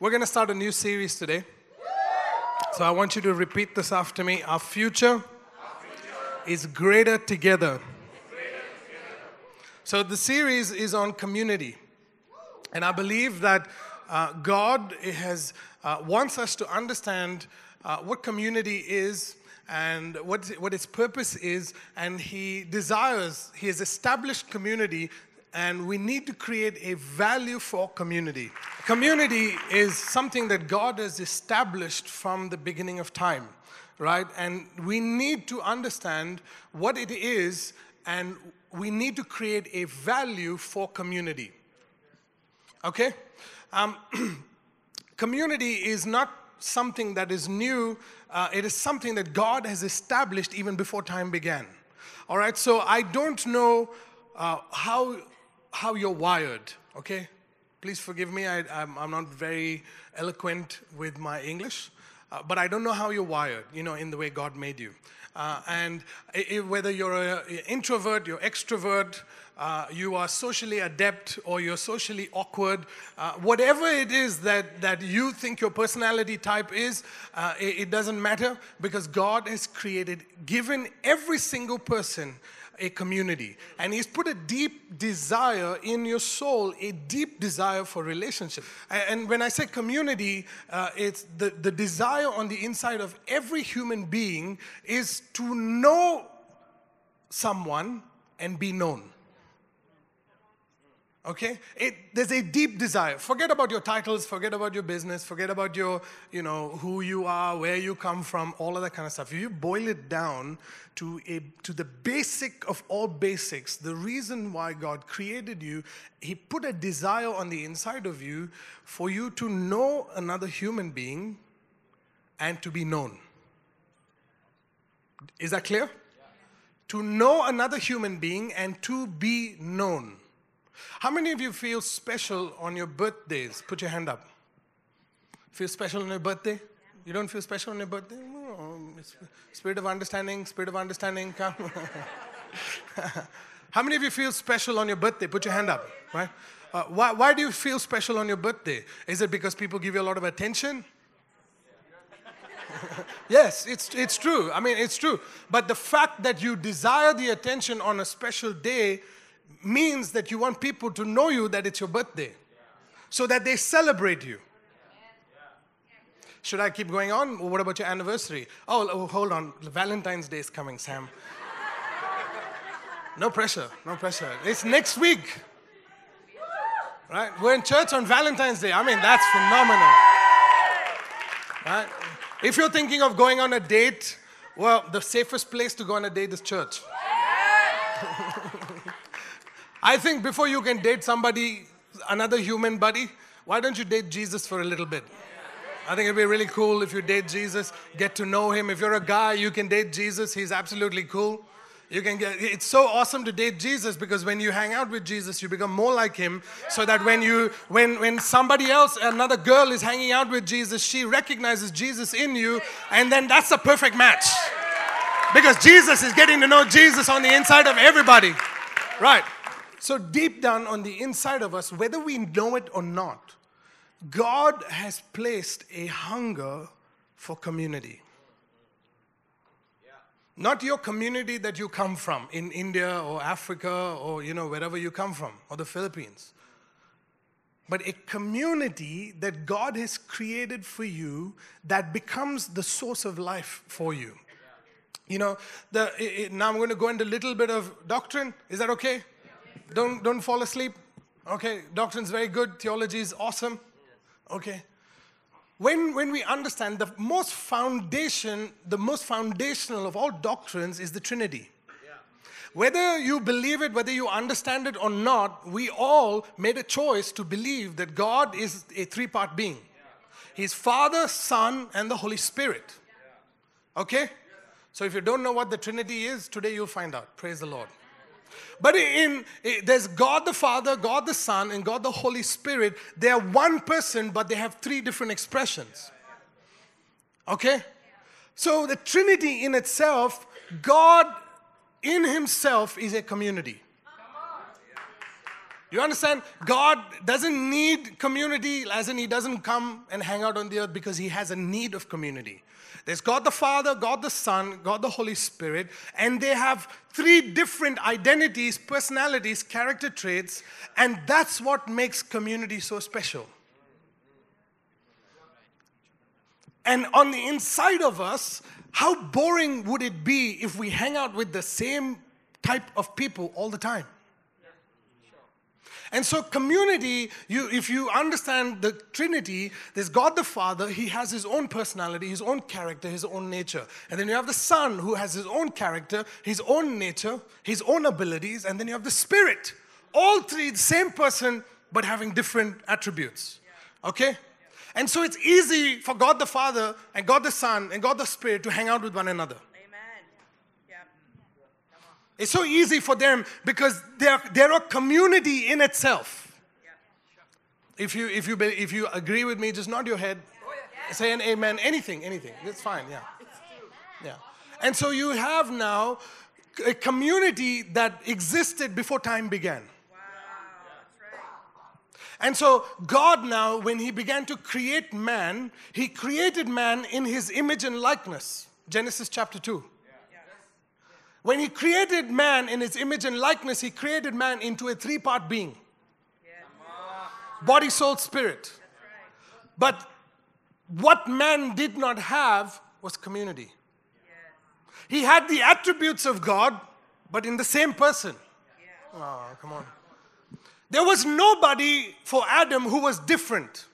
We're going to start a new series today. So I want you to repeat this after me. Our future is greater together. So the series is on community. And I believe that uh, God has, uh, wants us to understand uh, what community is and what, what its purpose is. And He desires, He has established community and we need to create a value for community. Community is something that God has established from the beginning of time, right? And we need to understand what it is, and we need to create a value for community. Okay? Um, community is not something that is new, uh, it is something that God has established even before time began. All right, so I don't know uh, how how you're wired, okay? Please forgive me, I, am not very eloquent with my English, uh, but I don't know how you're wired, you know, in the way God made you. Uh, and whether you're an introvert, you're extrovert, uh, you are socially adept or you're socially awkward, uh, whatever it is that, that you think your personality type is, uh, it, it doesn't matter because God has created, given every single person a community. And He's put a deep desire in your soul, a deep desire for relationship. And when I say community, uh, it's the, the desire on the inside of every human being is to know someone and be known. Okay? It, there's a deep desire. Forget about your titles, forget about your business, forget about your, you know, who you are, where you come from, all of that kind of stuff. If you boil it down to, a, to the basic of all basics, the reason why God created you, He put a desire on the inside of you for you to know another human being and to be known. Is that clear? Yeah. To know another human being and to be known. How many of you feel special on your birthdays? Put your hand up. Feel special on your birthday? You don't feel special on your birthday? Oh, spirit of understanding, spirit of understanding, come. How many of you feel special on your birthday? Put your hand up, right? Uh, why, why do you feel special on your birthday? Is it because people give you a lot of attention? yes, it's, it's true. I mean, it's true. But the fact that you desire the attention on a special day means that you want people to know you that it's your birthday so that they celebrate you. Should I keep going on? what about your anniversary? Oh, oh, hold on. Valentine's Day is coming, Sam. No pressure, no pressure. It's next week. Right? We're in church on Valentine's Day. I mean, that's phenomenal. Right? If you're thinking of going on a date, well, the safest place to go on a date is church. I think before you can date somebody, another human buddy, why don't you date Jesus for a little bit? I think it'd be really cool if you date Jesus, get to know him. If you're a guy, you can date Jesus. He's absolutely cool. You can get it's so awesome to date Jesus because when you hang out with Jesus, you become more like him. So that when you when when somebody else, another girl is hanging out with Jesus, she recognizes Jesus in you, and then that's a perfect match. Because Jesus is getting to know Jesus on the inside of everybody. Right. So, deep down on the inside of us, whether we know it or not, God has placed a hunger for community. Not your community that you come from in India or Africa or you know wherever you come from or the Philippines. But a community that God has created for you that becomes the source of life for you. You know, the, it, now I'm going to go into a little bit of doctrine. Is that okay? Don't, don't fall asleep. Okay, doctrine's very good, theology is awesome. Okay. When, when we understand the most foundation, the most foundational of all doctrines is the Trinity. Whether you believe it, whether you understand it or not, we all made a choice to believe that God is a three part being. He's Father, Son, and the Holy Spirit. Okay? So if you don't know what the Trinity is, today you'll find out. Praise the Lord. But in, there's God the Father, God the Son, and God the Holy Spirit. They are one person, but they have three different expressions. Okay? So the Trinity in itself, God in Himself is a community. You understand? God doesn't need community, as in He doesn't come and hang out on the earth because He has a need of community. There's God the Father, God the Son, God the Holy Spirit, and they have three different identities, personalities, character traits, and that's what makes community so special. And on the inside of us, how boring would it be if we hang out with the same type of people all the time? And so, community, you, if you understand the Trinity, there's God the Father, He has His own personality, His own character, His own nature. And then you have the Son, who has His own character, His own nature, His own abilities. And then you have the Spirit. All three, the same person, but having different attributes. Okay? And so it's easy for God the Father and God the Son and God the Spirit to hang out with one another. It's so easy for them because they're, they're a community in itself. If you, if, you, if you agree with me, just nod your head, say an amen, anything, anything. It's fine, yeah. Yeah. And so you have now a community that existed before time began. And so, God now, when He began to create man, He created man in His image and likeness. Genesis chapter 2. When he created man in his image and likeness, he created man into a three part being body, soul, spirit. But what man did not have was community. He had the attributes of God, but in the same person. Oh, come on. There was nobody for Adam who was different,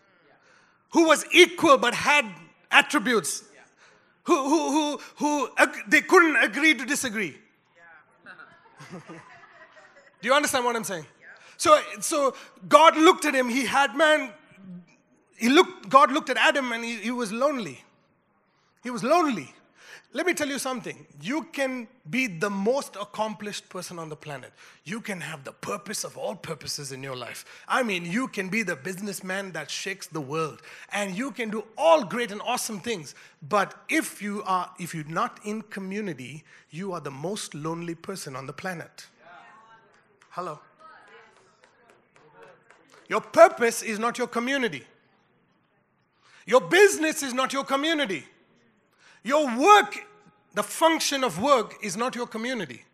who was equal but had attributes who, who, who, who they couldn't agree to disagree. Do you understand what I'm saying? So, so God looked at him. He had man. He looked. God looked at Adam, and he, he was lonely. He was lonely. Let me tell you something. You can be the most accomplished person on the planet. You can have the purpose of all purposes in your life. I mean, you can be the businessman that shakes the world and you can do all great and awesome things. But if you are if you're not in community, you are the most lonely person on the planet. Hello. Your purpose is not your community. Your business is not your community. Your work, the function of work, is not your community.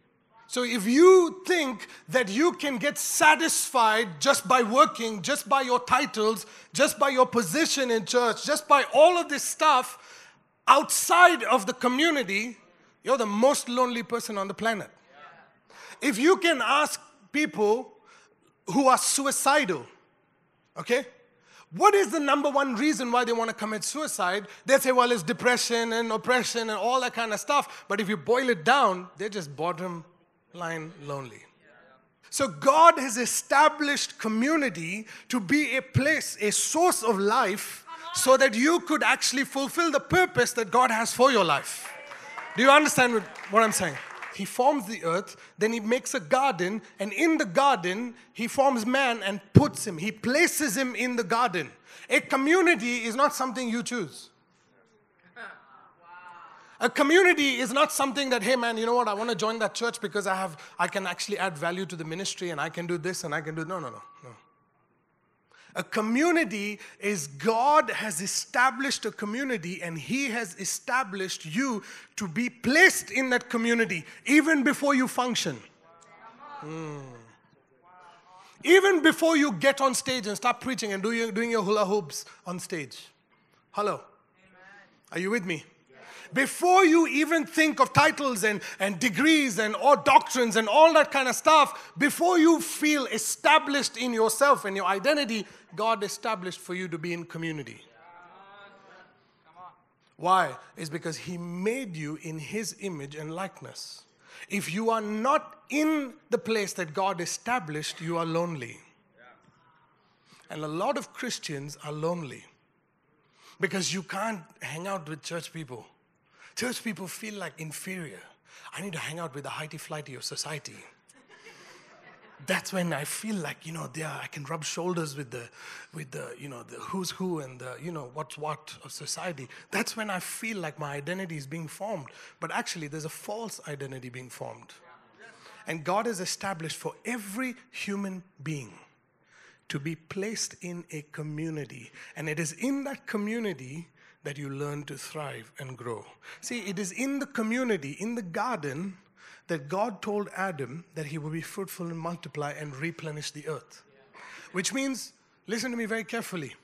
So if you think that you can get satisfied just by working, just by your titles, just by your position in church, just by all of this stuff outside of the community, you're the most lonely person on the planet. If you can ask people who are suicidal, okay? What is the number one reason why they want to commit suicide? They say, well, it's depression and oppression and all that kind of stuff. But if you boil it down, they're just bottom line lonely. So God has established community to be a place, a source of life, so that you could actually fulfill the purpose that God has for your life. Do you understand what I'm saying? He forms the earth, then he makes a garden, and in the garden, he forms man and puts him, he places him in the garden. A community is not something you choose. A community is not something that, hey man, you know what, I want to join that church because I have I can actually add value to the ministry and I can do this and I can do no no no no. A community is God has established a community and He has established you to be placed in that community even before you function. Mm. Even before you get on stage and start preaching and doing your hula hoops on stage. Hello. Are you with me? before you even think of titles and, and degrees and all doctrines and all that kind of stuff, before you feel established in yourself and your identity, God established for you to be in community. Why? Is because He made you in His image and likeness. If you are not in the place that God established, you are lonely. And a lot of Christians are lonely because you can't hang out with church people. Church people feel like inferior. I need to hang out with the highty flighty of society. That's when I feel like, you know, there I can rub shoulders with the, with the, you know, the who's who and the, you know, what's what of society. That's when I feel like my identity is being formed. But actually, there's a false identity being formed. And God has established for every human being to be placed in a community. And it is in that community that you learn to thrive and grow. See, it is in the community, in the garden, that God told Adam that he would be fruitful and multiply and replenish the earth. Which means, listen to me very carefully,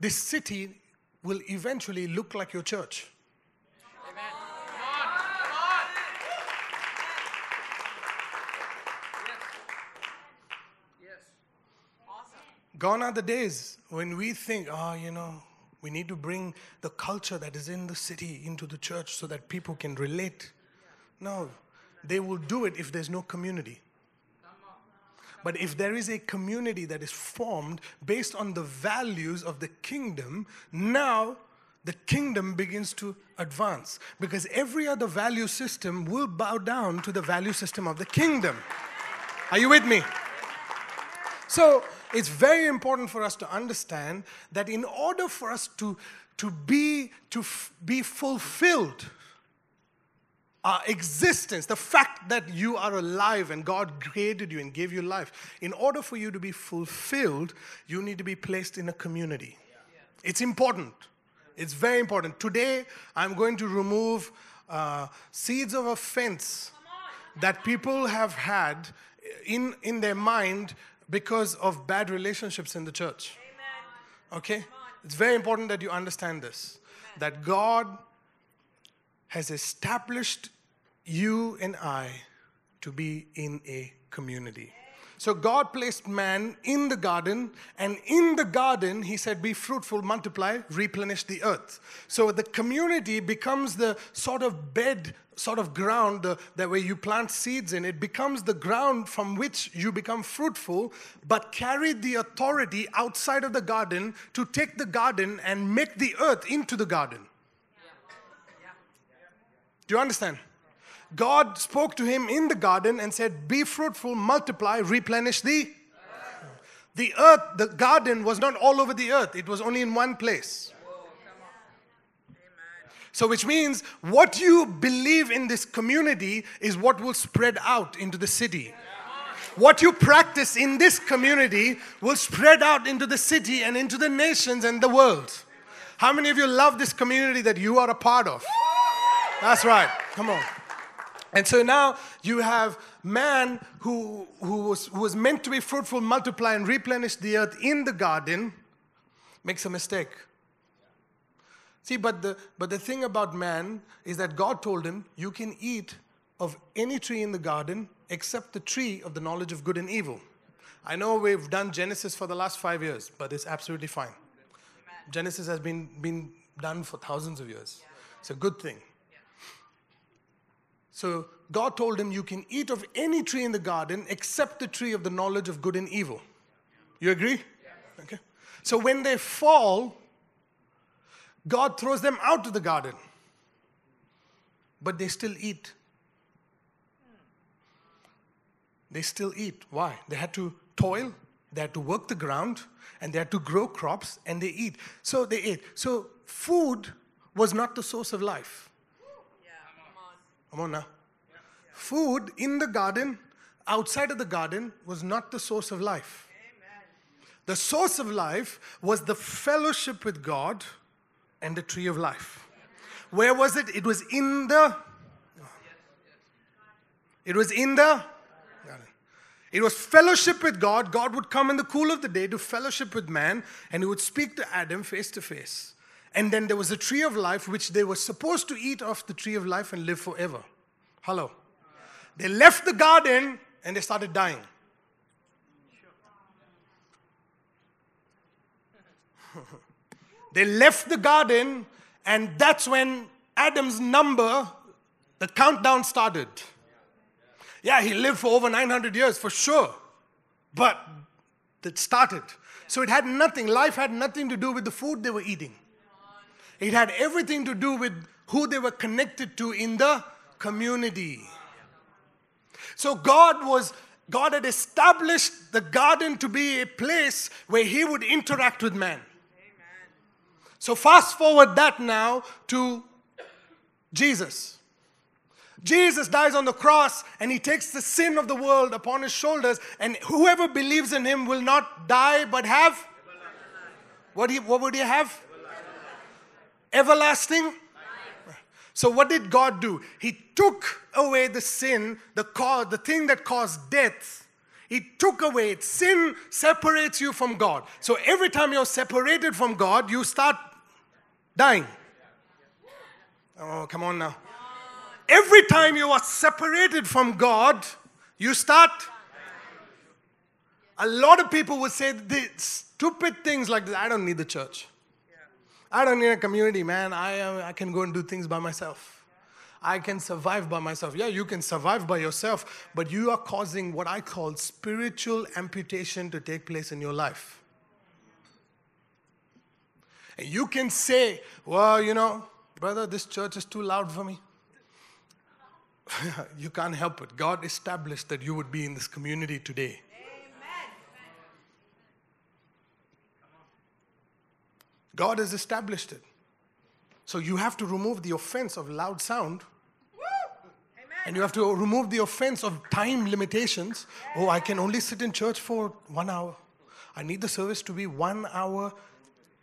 this city will eventually look like your church. Amen. Yes. Gone are the days when we think, oh, you know, we need to bring the culture that is in the city into the church so that people can relate. No, they will do it if there's no community. But if there is a community that is formed based on the values of the kingdom, now the kingdom begins to advance because every other value system will bow down to the value system of the kingdom. Are you with me? So it's very important for us to understand that in order for us to, to, be, to f- be fulfilled, our existence, the fact that you are alive and God created you and gave you life, in order for you to be fulfilled, you need to be placed in a community. It's important. It's very important. Today, I'm going to remove uh, seeds of offense that people have had in, in their mind because of bad relationships in the church. Okay? It's very important that you understand this that God has established you and I to be in a community. So God placed man in the garden, and in the garden, He said, Be fruitful, multiply, replenish the earth. So the community becomes the sort of bed, sort of ground that where you plant seeds in. It becomes the ground from which you become fruitful, but carry the authority outside of the garden to take the garden and make the earth into the garden. Do you understand? God spoke to him in the garden and said, Be fruitful, multiply, replenish the the earth, the garden was not all over the earth, it was only in one place. So, which means what you believe in this community is what will spread out into the city. What you practice in this community will spread out into the city and into the nations and the world. How many of you love this community that you are a part of? That's right. Come on. And so now you have man who, who, was, who was meant to be fruitful, multiply, and replenish the earth in the garden makes a mistake. See, but the, but the thing about man is that God told him, You can eat of any tree in the garden except the tree of the knowledge of good and evil. I know we've done Genesis for the last five years, but it's absolutely fine. Genesis has been, been done for thousands of years. It's a good thing. So God told him, You can eat of any tree in the garden except the tree of the knowledge of good and evil. You agree? Okay. So when they fall, God throws them out of the garden. But they still eat. They still eat. Why? They had to toil, they had to work the ground, and they had to grow crops, and they eat. So they ate. So food was not the source of life. Come on now. Food in the garden, outside of the garden, was not the source of life. The source of life was the fellowship with God and the tree of life. Where was it? It was in the. It was in the. It was fellowship with God. God would come in the cool of the day to fellowship with man, and he would speak to Adam face to face. And then there was a tree of life, which they were supposed to eat off the tree of life and live forever. Hello. They left the garden and they started dying. they left the garden, and that's when Adam's number, the countdown started. Yeah, he lived for over 900 years for sure, but it started. So it had nothing, life had nothing to do with the food they were eating. It had everything to do with who they were connected to in the community. So God was God had established the garden to be a place where he would interact with man. So fast forward that now to Jesus. Jesus dies on the cross and he takes the sin of the world upon his shoulders, and whoever believes in him will not die but have. What, he, what would he have? Everlasting. So, what did God do? He took away the sin, the cause, the thing that caused death. He took away it. Sin separates you from God. So, every time you're separated from God, you start dying. Oh, come on now. Every time you are separated from God, you start. A lot of people would say the stupid things like this. I don't need the church. I don't need a community, man. I, uh, I can go and do things by myself. I can survive by myself. Yeah, you can survive by yourself, but you are causing what I call spiritual amputation to take place in your life. And you can say, well, you know, brother, this church is too loud for me. you can't help it. God established that you would be in this community today. God has established it. So you have to remove the offense of loud sound. And you have to remove the offense of time limitations. Oh, I can only sit in church for one hour. I need the service to be one hour,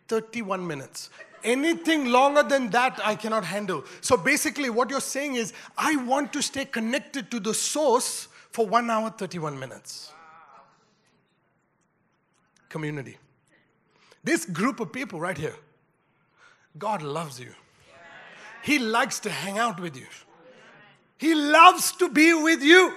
31 minutes. Anything longer than that, I cannot handle. So basically, what you're saying is, I want to stay connected to the source for one hour, 31 minutes. Community. This group of people right here, God loves you. He likes to hang out with you. He loves to be with you.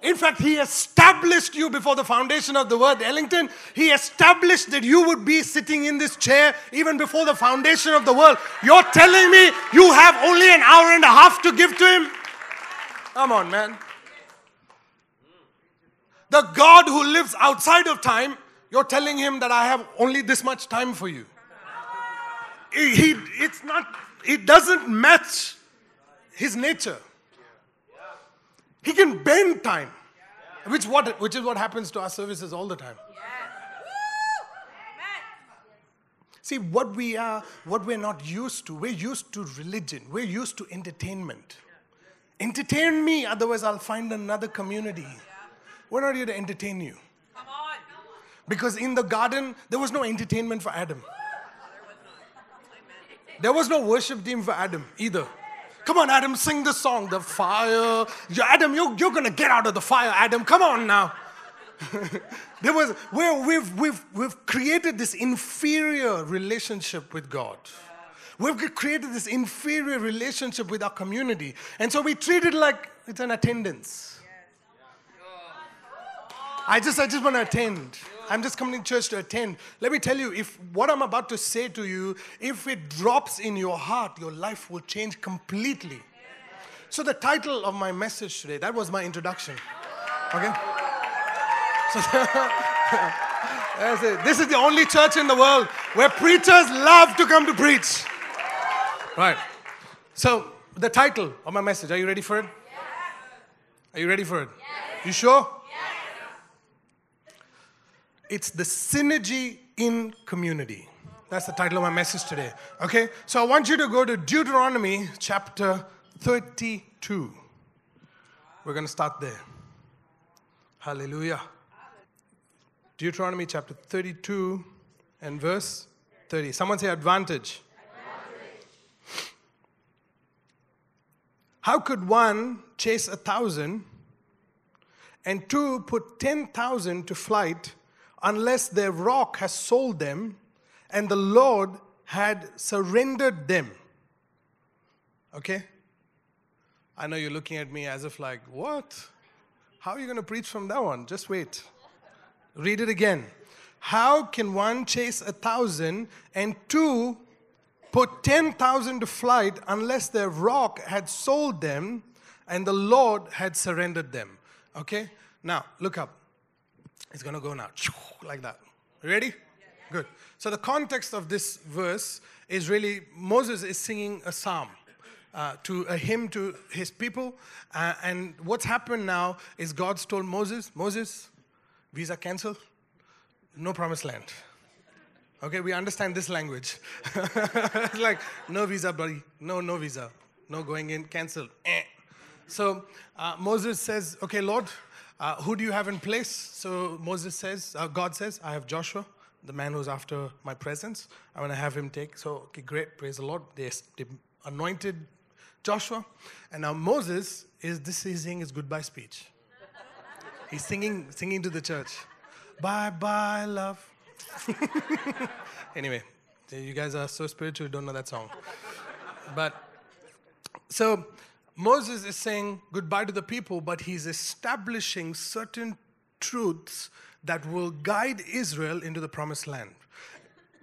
In fact, He established you before the foundation of the world, Ellington. He established that you would be sitting in this chair even before the foundation of the world. You're telling me you have only an hour and a half to give to Him? Come on, man. The God who lives outside of time you're telling him that I have only this much time for you. He, it's not, it doesn't match his nature. He can bend time, which, what, which is what happens to our services all the time. See, what we are, what we're not used to, we're used to religion, we're used to entertainment. Entertain me, otherwise, I'll find another community. We're not here to entertain you. Because in the garden, there was no entertainment for Adam. There was no worship team for Adam either. Come on, Adam, sing the song, the fire. Adam, you, you're going to get out of the fire, Adam. Come on now. there was, we we've, we've, we've created this inferior relationship with God. We've created this inferior relationship with our community. And so we treat it like it's an attendance. I just, I just want to attend. I'm just coming to church to attend. Let me tell you, if what I'm about to say to you, if it drops in your heart, your life will change completely. So, the title of my message today, that was my introduction. Okay? So, that's it. This is the only church in the world where preachers love to come to preach. Right. So, the title of my message, are you ready for it? Are you ready for it? You sure? It's the synergy in community. That's the title of my message today. Okay? So I want you to go to Deuteronomy chapter 32. We're going to start there. Hallelujah. Deuteronomy chapter 32 and verse 30. Someone say advantage. advantage. How could one chase a thousand and two put 10,000 to flight unless their rock has sold them and the Lord had surrendered them. Okay? I know you're looking at me as if, like, what? How are you going to preach from that one? Just wait. Read it again. How can one chase a thousand and two put 10,000 to flight unless their rock had sold them and the Lord had surrendered them? Okay? Now, look up. It's going to go now, like that. Ready? Good. So, the context of this verse is really Moses is singing a psalm. Uh, to a hymn to his people. Uh, and what's happened now is God's told Moses, Moses, visa cancelled, no promised land. Okay, we understand this language. it's like, no visa, buddy. No, no visa. No going in, cancelled. Eh. So uh, Moses says, Okay, Lord, uh, who do you have in place? So Moses says, uh, God says, I have Joshua, the man who's after my presence. I'm going to have him take. So, okay, great. Praise the Lord. They, they anointed Joshua. And now Moses is this is saying his goodbye speech. He's singing, singing to the church. Bye bye, love. anyway, you guys are so spiritual, you don't know that song. But so Moses is saying goodbye to the people, but he's establishing certain truths that will guide Israel into the promised land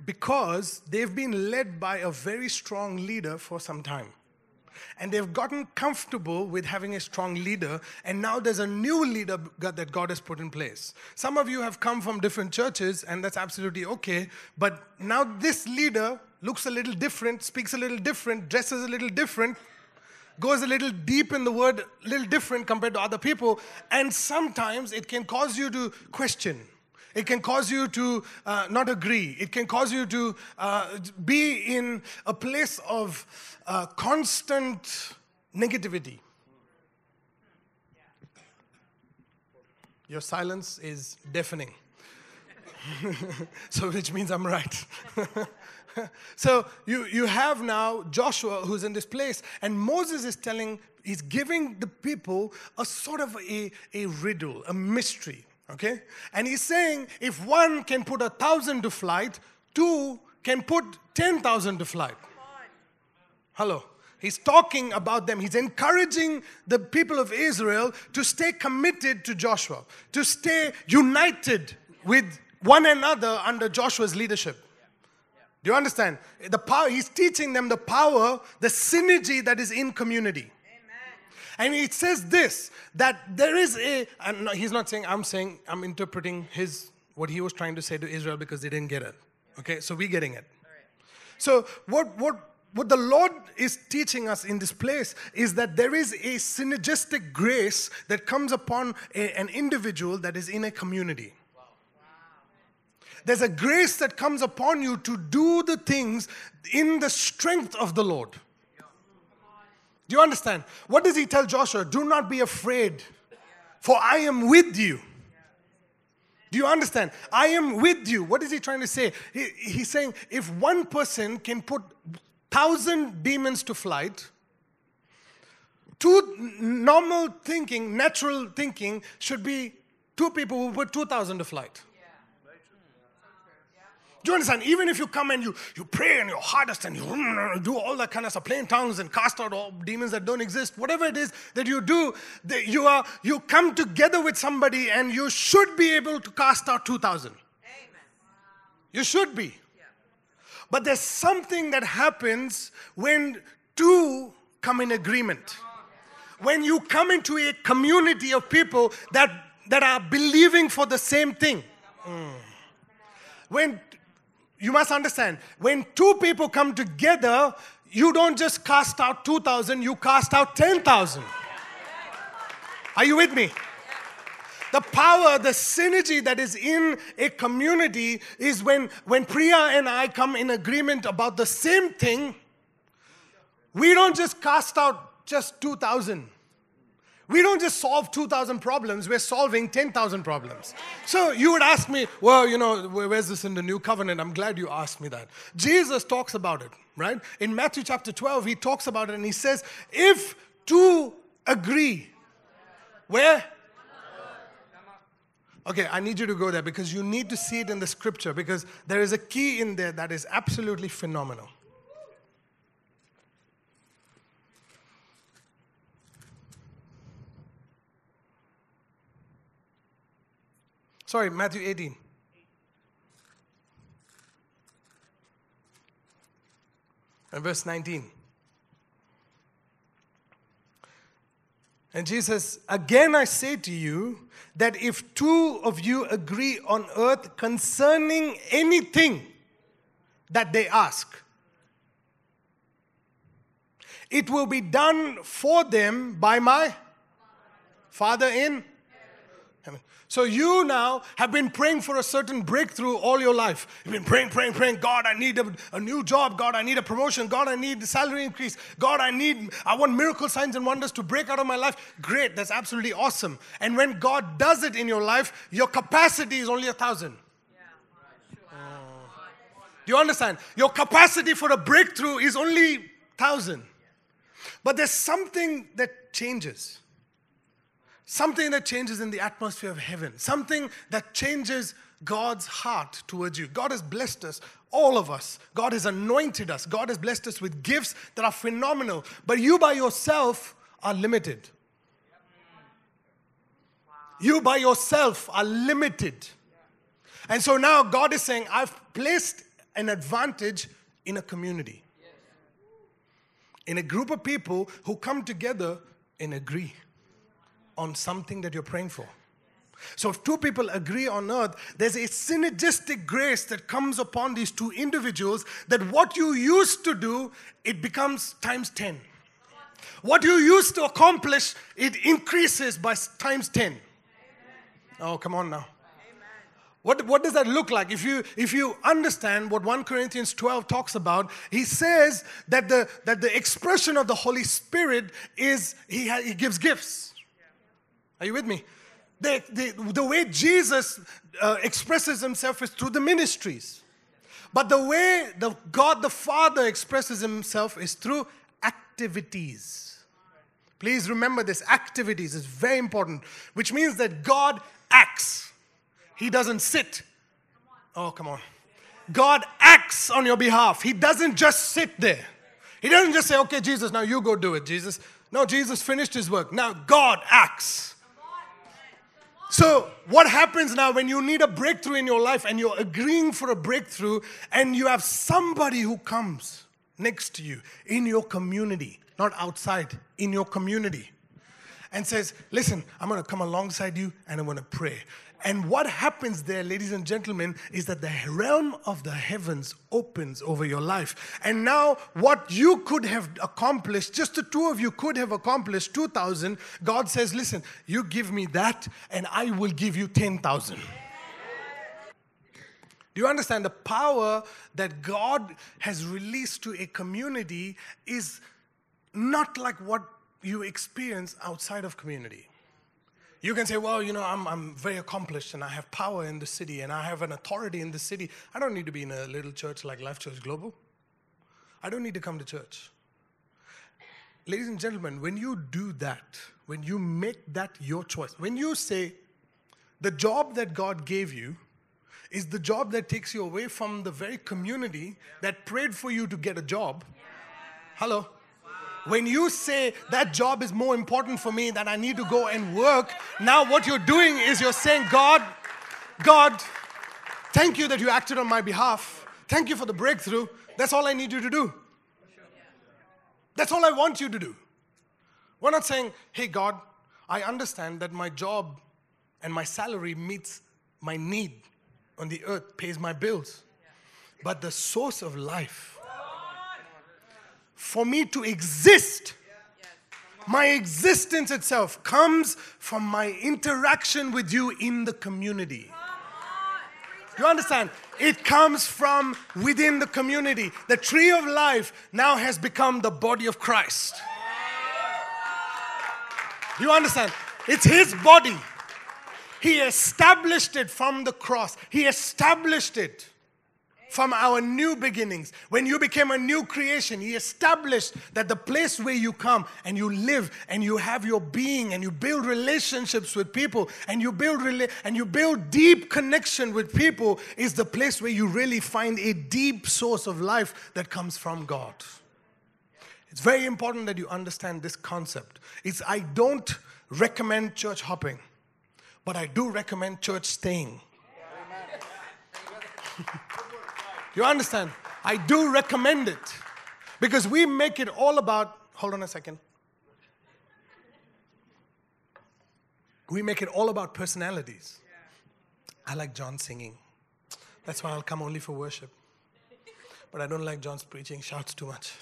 because they've been led by a very strong leader for some time. And they've gotten comfortable with having a strong leader, and now there's a new leader that God has put in place. Some of you have come from different churches, and that's absolutely okay, but now this leader looks a little different, speaks a little different, dresses a little different, goes a little deep in the word, a little different compared to other people, and sometimes it can cause you to question. It can cause you to uh, not agree. It can cause you to uh, be in a place of uh, constant negativity. Your silence is deafening. so, which means I'm right. so, you, you have now Joshua who's in this place, and Moses is telling, he's giving the people a sort of a, a riddle, a mystery. Okay? And he's saying if one can put a thousand to flight, two can put 10,000 to flight. Hello. He's talking about them. He's encouraging the people of Israel to stay committed to Joshua, to stay united with one another under Joshua's leadership. Do you understand? The power, he's teaching them the power, the synergy that is in community. And it says this that there is a, and he's not saying, I'm saying, I'm interpreting his, what he was trying to say to Israel because they didn't get it. Okay, so we're getting it. So, what, what, what the Lord is teaching us in this place is that there is a synergistic grace that comes upon a, an individual that is in a community. There's a grace that comes upon you to do the things in the strength of the Lord. Do you understand? What does he tell Joshua? Do not be afraid, for I am with you. Do you understand? I am with you. What is he trying to say? He, he's saying if one person can put thousand demons to flight, two normal thinking, natural thinking should be two people who put 2,000 to flight. Do you understand? Even if you come and you, you pray in your hardest and you do all that kind of stuff, plain tongues and cast out all demons that don't exist, whatever it is that you do, that you are you come together with somebody and you should be able to cast out 2,000. Amen. You should be. But there's something that happens when two come in agreement. When you come into a community of people that, that are believing for the same thing. Mm. When you must understand, when two people come together, you don't just cast out 2,000, you cast out 10,000. Are you with me? The power, the synergy that is in a community is when, when Priya and I come in agreement about the same thing, we don't just cast out just 2,000. We don't just solve 2,000 problems, we're solving 10,000 problems. So you would ask me, well, you know, where's this in the new covenant? I'm glad you asked me that. Jesus talks about it, right? In Matthew chapter 12, he talks about it and he says, if two agree, where? Okay, I need you to go there because you need to see it in the scripture because there is a key in there that is absolutely phenomenal. Sorry, Matthew 18. And verse 19. And Jesus, again I say to you that if two of you agree on earth concerning anything that they ask, it will be done for them by my Father in Heaven. So you now have been praying for a certain breakthrough all your life. You've been praying, praying, praying. God, I need a, a new job. God, I need a promotion. God, I need a salary increase. God, I need, I want miracle signs and wonders to break out of my life. Great, that's absolutely awesome. And when God does it in your life, your capacity is only a thousand. Do you understand? Your capacity for a breakthrough is only thousand. But there's something that changes. Something that changes in the atmosphere of heaven. Something that changes God's heart towards you. God has blessed us, all of us. God has anointed us. God has blessed us with gifts that are phenomenal. But you by yourself are limited. You by yourself are limited. And so now God is saying, I've placed an advantage in a community, in a group of people who come together and agree on something that you're praying for. So, if two people agree on earth, there's a synergistic grace that comes upon these two individuals that what you used to do, it becomes times 10. What you used to accomplish, it increases by times 10. Oh, come on now. What, what does that look like? If you, if you understand what 1 Corinthians 12 talks about, he says that the, that the expression of the Holy Spirit is he, ha, he gives gifts. Are you with me? The, the, the way Jesus uh, expresses himself is through the ministries. But the way the God the Father expresses himself is through activities. Please remember this activities is very important, which means that God acts. He doesn't sit. Oh, come on. God acts on your behalf. He doesn't just sit there. He doesn't just say, okay, Jesus, now you go do it, Jesus. No, Jesus finished his work. Now God acts. So, what happens now when you need a breakthrough in your life and you're agreeing for a breakthrough and you have somebody who comes next to you in your community, not outside, in your community, and says, Listen, I'm to come alongside you and I'm to pray. And what happens there, ladies and gentlemen, is that the realm of the heavens opens over your life. And now, what you could have accomplished, just the two of you could have accomplished 2,000, God says, Listen, you give me that, and I will give you 10,000. Do you understand the power that God has released to a community is not like what you experience outside of community? You can say, well, you know, I'm, I'm very accomplished and I have power in the city and I have an authority in the city. I don't need to be in a little church like Life Church Global. I don't need to come to church. Ladies and gentlemen, when you do that, when you make that your choice, when you say, the job that God gave you is the job that takes you away from the very community that prayed for you to get a job. Hello? When you say that job is more important for me that I need to go and work, now what you're doing is you're saying, God, God, thank you that you acted on my behalf. Thank you for the breakthrough. That's all I need you to do. That's all I want you to do. We're not saying, hey, God, I understand that my job and my salary meets my need on the earth, pays my bills. But the source of life, for me to exist, my existence itself comes from my interaction with you in the community. You understand? It comes from within the community. The tree of life now has become the body of Christ. You understand? It's his body. He established it from the cross. He established it from our new beginnings. When you became a new creation, He established that the place where you come and you live and you have your being and you build relationships with people and you build rela- and you build deep connection with people is the place where you really find a deep source of life that comes from God. It's very important that you understand this concept. It's I don't recommend church hopping, but I do recommend church staying. You understand? I do recommend it because we make it all about, hold on a second. We make it all about personalities. I like John singing. That's why I'll come only for worship. But I don't like John's preaching, shouts too much.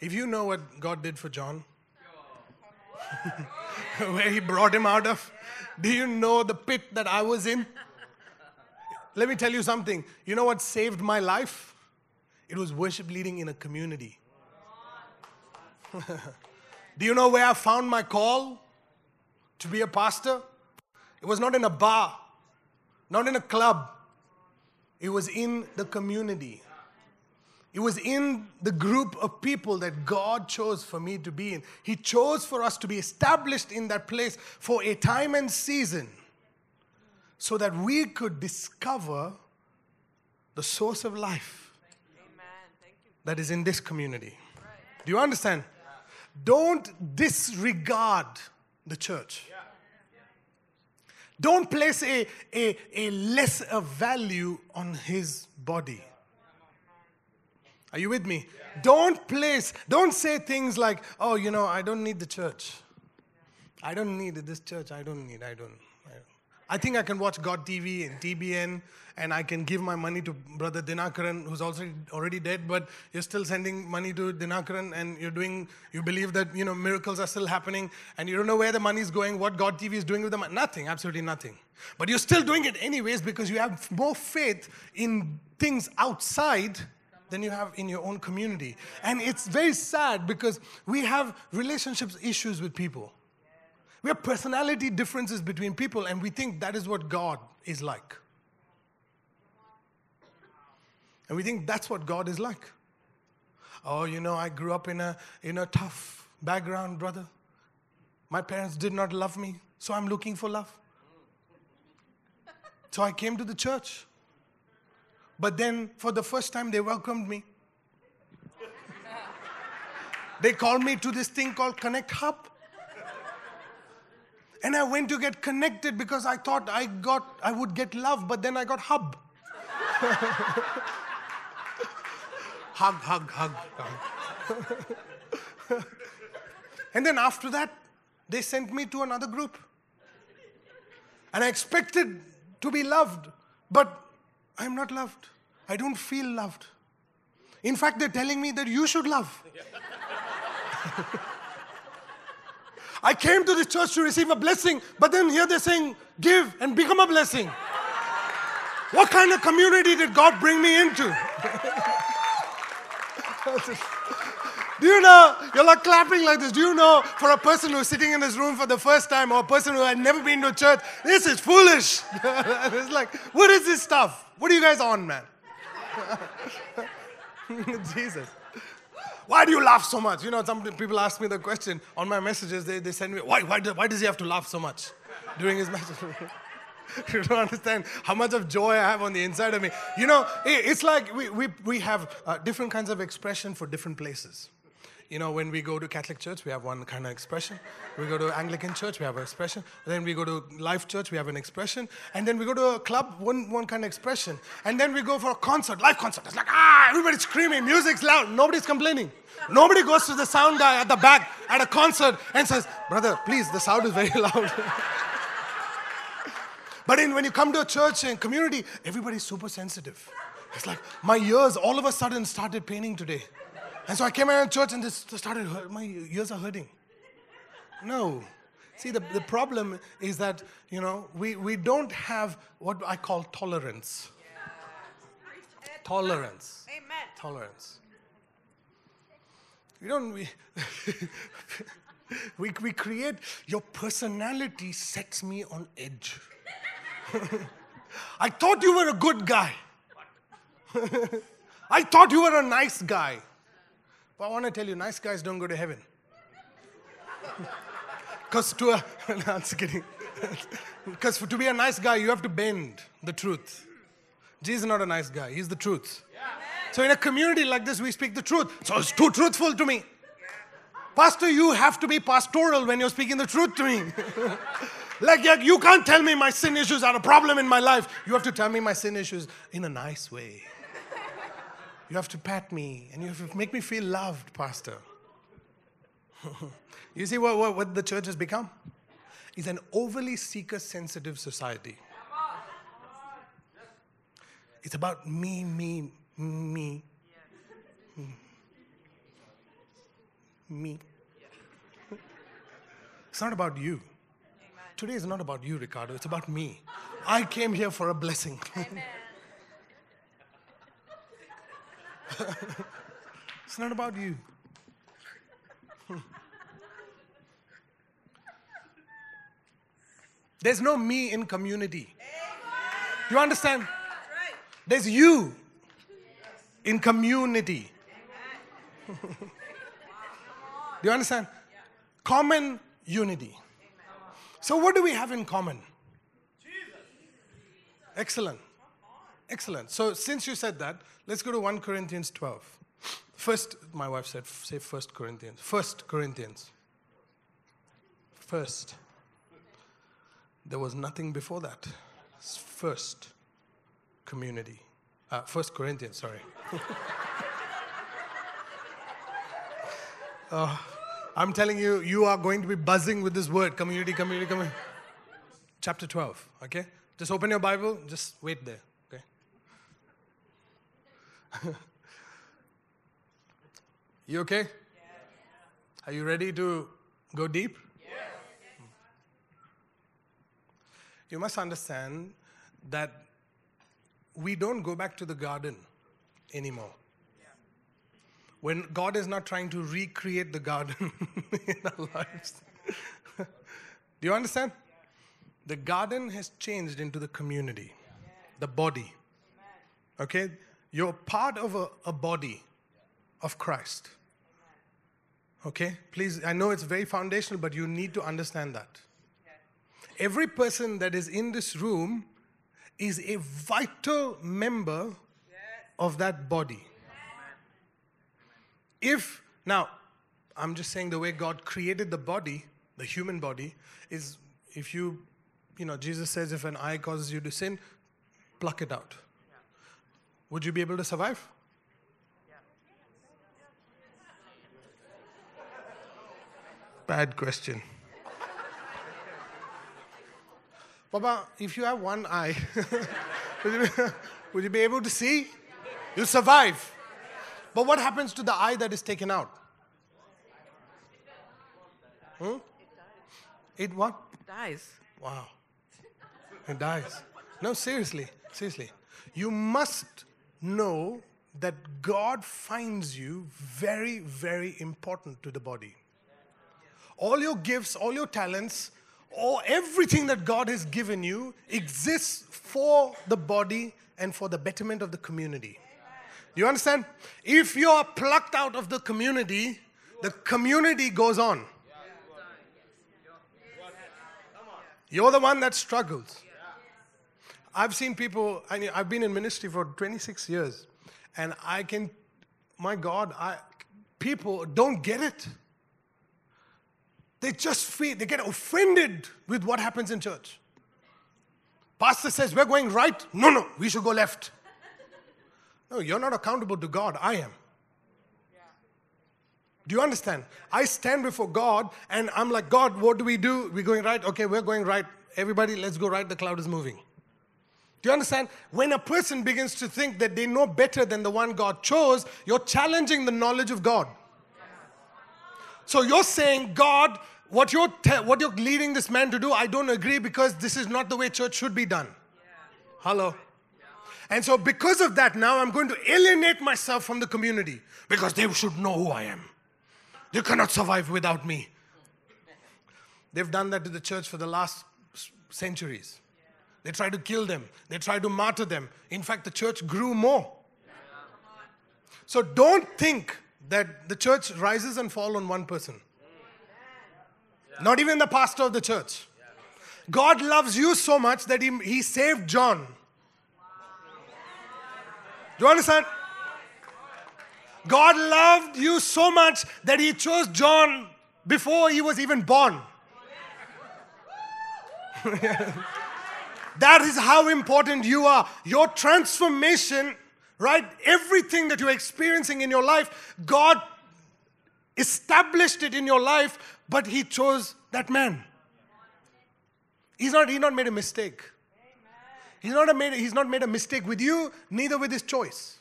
if you know what God did for John, where he brought him out of? Do you know the pit that I was in? Let me tell you something. You know what saved my life? It was worship leading in a community. Do you know where I found my call to be a pastor? It was not in a bar, not in a club. It was in the community. It was in the group of people that God chose for me to be in. He chose for us to be established in that place for a time and season so that we could discover the source of life that is in this community. Do you understand? Don't disregard the church. Don't place a, a, a lesser value on his body. Are you with me? Don't place, don't say things like, oh, you know, I don't need the church. I don't need this church. I don't need, I don't. I, don't. I think I can watch God TV and TBN and I can give my money to Brother Dhinakaran, who's also already dead, but you're still sending money to Dhinakaran and you're doing, you believe that, you know, miracles are still happening and you don't know where the money is going, what God TV is doing with the money. Nothing, absolutely nothing. But you're still doing it anyways because you have more faith in things outside than you have in your own community. And it's very sad because we have relationships issues with people. We have personality differences between people, and we think that is what God is like. And we think that's what God is like. Oh, you know, I grew up in a, in a tough background, brother. My parents did not love me, so I'm looking for love. So I came to the church. But then, for the first time, they welcomed me. they called me to this thing called Connect Hub. And I went to get connected because I thought I got I would get love, but then I got hub. hug, hug, hug, hug. and then after that, they sent me to another group. And I expected to be loved, but I'm not loved. I don't feel loved. In fact, they're telling me that you should love. I came to the church to receive a blessing, but then here they're saying, give and become a blessing. What kind of community did God bring me into? Do you know, you're like clapping like this. Do you know, for a person who's sitting in this room for the first time or a person who had never been to church, this is foolish. it's like, what is this stuff? What are you guys on, man? Jesus. Why do you laugh so much? You know, some people ask me the question on my messages, they, they send me, why, why, do, why does he have to laugh so much during his message? you don't understand how much of joy I have on the inside of me. You know, it's like we, we, we have uh, different kinds of expression for different places. You know, when we go to Catholic church, we have one kind of expression. We go to Anglican church, we have an expression. Then we go to Life Church, we have an expression. And then we go to a club, one, one kind of expression. And then we go for a concert, live concert. It's like, ah, everybody's screaming, music's loud, nobody's complaining. Nobody goes to the sound guy at the back at a concert and says, brother, please, the sound is very loud. but in, when you come to a church and community, everybody's super sensitive. It's like my ears all of a sudden started paining today. And so I came around church and just started, hurt. my ears are hurting. No. See, the, the problem is that, you know, we, we don't have what I call tolerance. Tolerance. Amen. Tolerance. We don't, we, we, we create, your personality sets me on edge. I thought you were a good guy. I thought you were a nice guy. But I want to tell you, nice guys don't go to heaven. Because to a, no, I'm just kidding. Because to be a nice guy, you have to bend the truth. Jesus is not a nice guy, he's the truth. So in a community like this, we speak the truth. So it's too truthful to me. Pastor, you have to be pastoral when you're speaking the truth to me. like, you can't tell me my sin issues are a problem in my life. You have to tell me my sin issues in a nice way. You have to pat me and you have to make me feel loved, Pastor. you see what, what, what the church has become? It's an overly seeker sensitive society. It's about me, me, me. Me. It's not about you. today is not about you, Ricardo. It's about me. I came here for a blessing. it's not about you. There's no me in community. You understand? There's you in community. Do you understand? Common unity. So, what do we have in common? Excellent. Excellent. So, since you said that, let's go to 1 Corinthians 12. First, my wife said, say First Corinthians. First Corinthians. First. There was nothing before that. First community. Uh, First Corinthians, sorry. uh, I'm telling you, you are going to be buzzing with this word community, community, community. Chapter 12, okay? Just open your Bible, just wait there? you okay? Are you ready to go deep? You must understand that we don't go back to the garden anymore. When God is not trying to recreate the garden in our lives. Do you understand? The garden has changed into the community, the body. Okay? You're part of a, a body of Christ. Okay? Please, I know it's very foundational, but you need to understand that every person that is in this room is a vital member of that body. If, now, I'm just saying the way God created the body, the human body, is if you, you know, Jesus says if an eye causes you to sin, pluck it out. Would you be able to survive? Bad question. Papa, if you have one eye, would, you be, would you be able to see? You'll survive. But what happens to the eye that is taken out? Hmm? It what? Dies. Wow. It dies. No, seriously, seriously. You must know that God finds you very, very important to the body. All your gifts, all your talents, all everything that God has given you exists for the body and for the betterment of the community. Do you understand? If you are plucked out of the community, the community goes on. You're the one that struggles. I've seen people, I mean, I've been in ministry for 26 years, and I can, my God, I, people don't get it. They just feel, they get offended with what happens in church. Pastor says, We're going right. No, no, we should go left. No, you're not accountable to God. I am. Do you understand? I stand before God and I'm like, God, what do we do? We're going right? Okay, we're going right. Everybody, let's go right. The cloud is moving. Do you understand? When a person begins to think that they know better than the one God chose, you're challenging the knowledge of God. So you're saying, God, what you're, te- what you're leading this man to do, I don't agree because this is not the way church should be done. Hello? And so, because of that, now I'm going to alienate myself from the community because they should know who I am. They cannot survive without me. They've done that to the church for the last centuries. They tried to kill them, they tried to martyr them. In fact, the church grew more. So, don't think that the church rises and falls on one person. Not even the pastor of the church. God loves you so much that he, he saved John. Do you understand? God loved you so much that he chose John before he was even born. that is how important you are. Your transformation right? Everything that you're experiencing in your life, God established it in your life, but He chose that man. He's not, he's not made a mistake. He's not, made, he's not made a mistake with you, neither with his choice.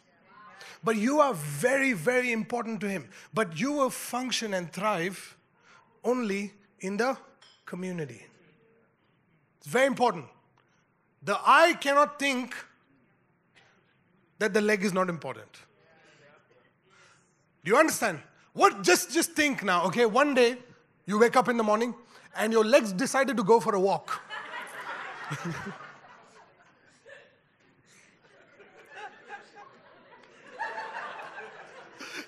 But you are very, very important to him. But you will function and thrive only in the community. It's very important. The eye cannot think that the leg is not important. Do you understand? What just just think now, okay? One day you wake up in the morning and your legs decided to go for a walk.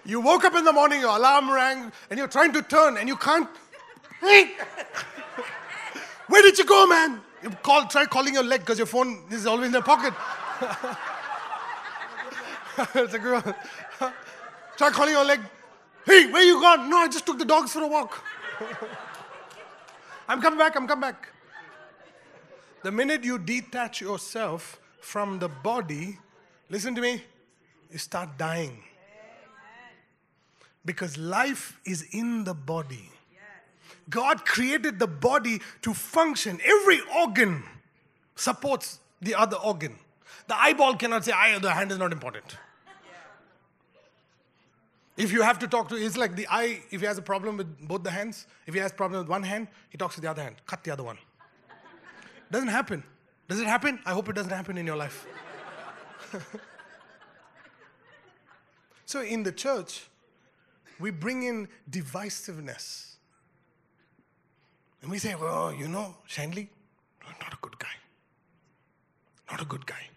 you woke up in the morning, your alarm rang, and you're trying to turn and you can't. Where did you go, man? You call, try calling your leg because your phone is always in your pocket. It's a good one. Try calling your leg. Hey, where you gone? No, I just took the dogs for a walk. I'm coming back, I'm coming back. The minute you detach yourself from the body, listen to me, you start dying. Because life is in the body. God created the body to function. Every organ supports the other organ. The eyeball cannot say, I, the hand is not important. If you have to talk to, it's like the eye, if he has a problem with both the hands, if he has problem with one hand, he talks to the other hand. Cut the other one. Doesn't happen. Does it happen? I hope it doesn't happen in your life. so in the church, we bring in divisiveness. And we say, well, you know, Shanley, not a good guy. Not a good guy.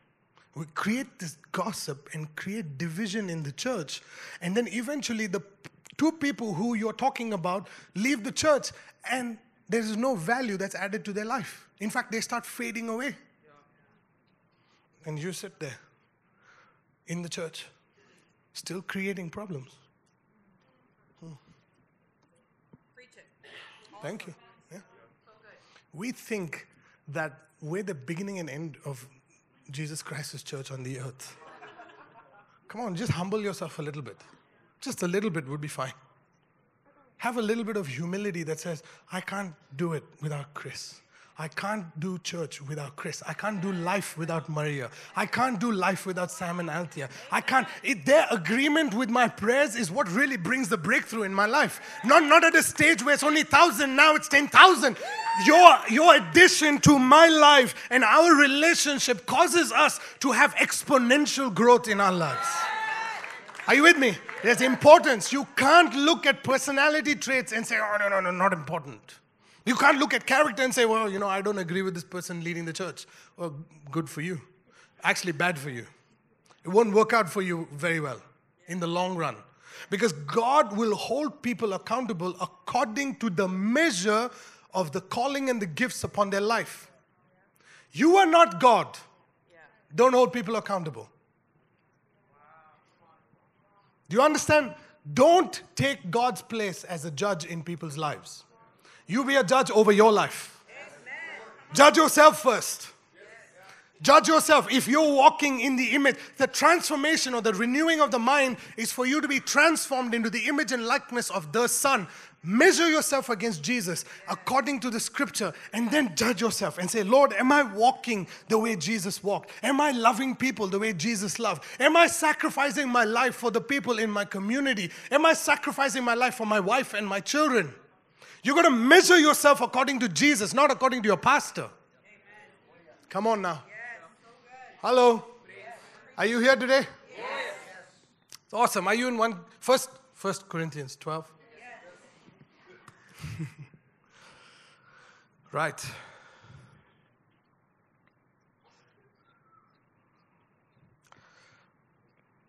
We create this gossip and create division in the church. And then eventually, the two people who you're talking about leave the church, and there is no value that's added to their life. In fact, they start fading away. And you sit there in the church, still creating problems. Hmm. It. Thank you. We think that we're the beginning and end of Jesus Christ's church on the earth. Come on, just humble yourself a little bit. Just a little bit would be fine. Have a little bit of humility that says, I can't do it without Chris. I can't do church without Chris. I can't do life without Maria. I can't do life without Sam and Althea. I can't. It, their agreement with my prayers is what really brings the breakthrough in my life. Not, not at a stage where it's only 1,000, now it's 10,000. Your, your addition to my life and our relationship causes us to have exponential growth in our lives. Are you with me? There's importance. You can't look at personality traits and say, oh, no, no, no, not important. You can't look at character and say, well, you know, I don't agree with this person leading the church. Well, good for you. Actually, bad for you. It won't work out for you very well in the long run. Because God will hold people accountable according to the measure of the calling and the gifts upon their life. You are not God. Don't hold people accountable. Do you understand? Don't take God's place as a judge in people's lives. You be a judge over your life. Judge yourself first. Judge yourself. If you're walking in the image, the transformation or the renewing of the mind is for you to be transformed into the image and likeness of the Son. Measure yourself against Jesus according to the scripture and then judge yourself and say, Lord, am I walking the way Jesus walked? Am I loving people the way Jesus loved? Am I sacrificing my life for the people in my community? Am I sacrificing my life for my wife and my children? You're going to measure yourself according to Jesus, not according to your pastor. Come on now. Hello. Are you here today? Yes. It's awesome. Are you in one first first Corinthians 12? right.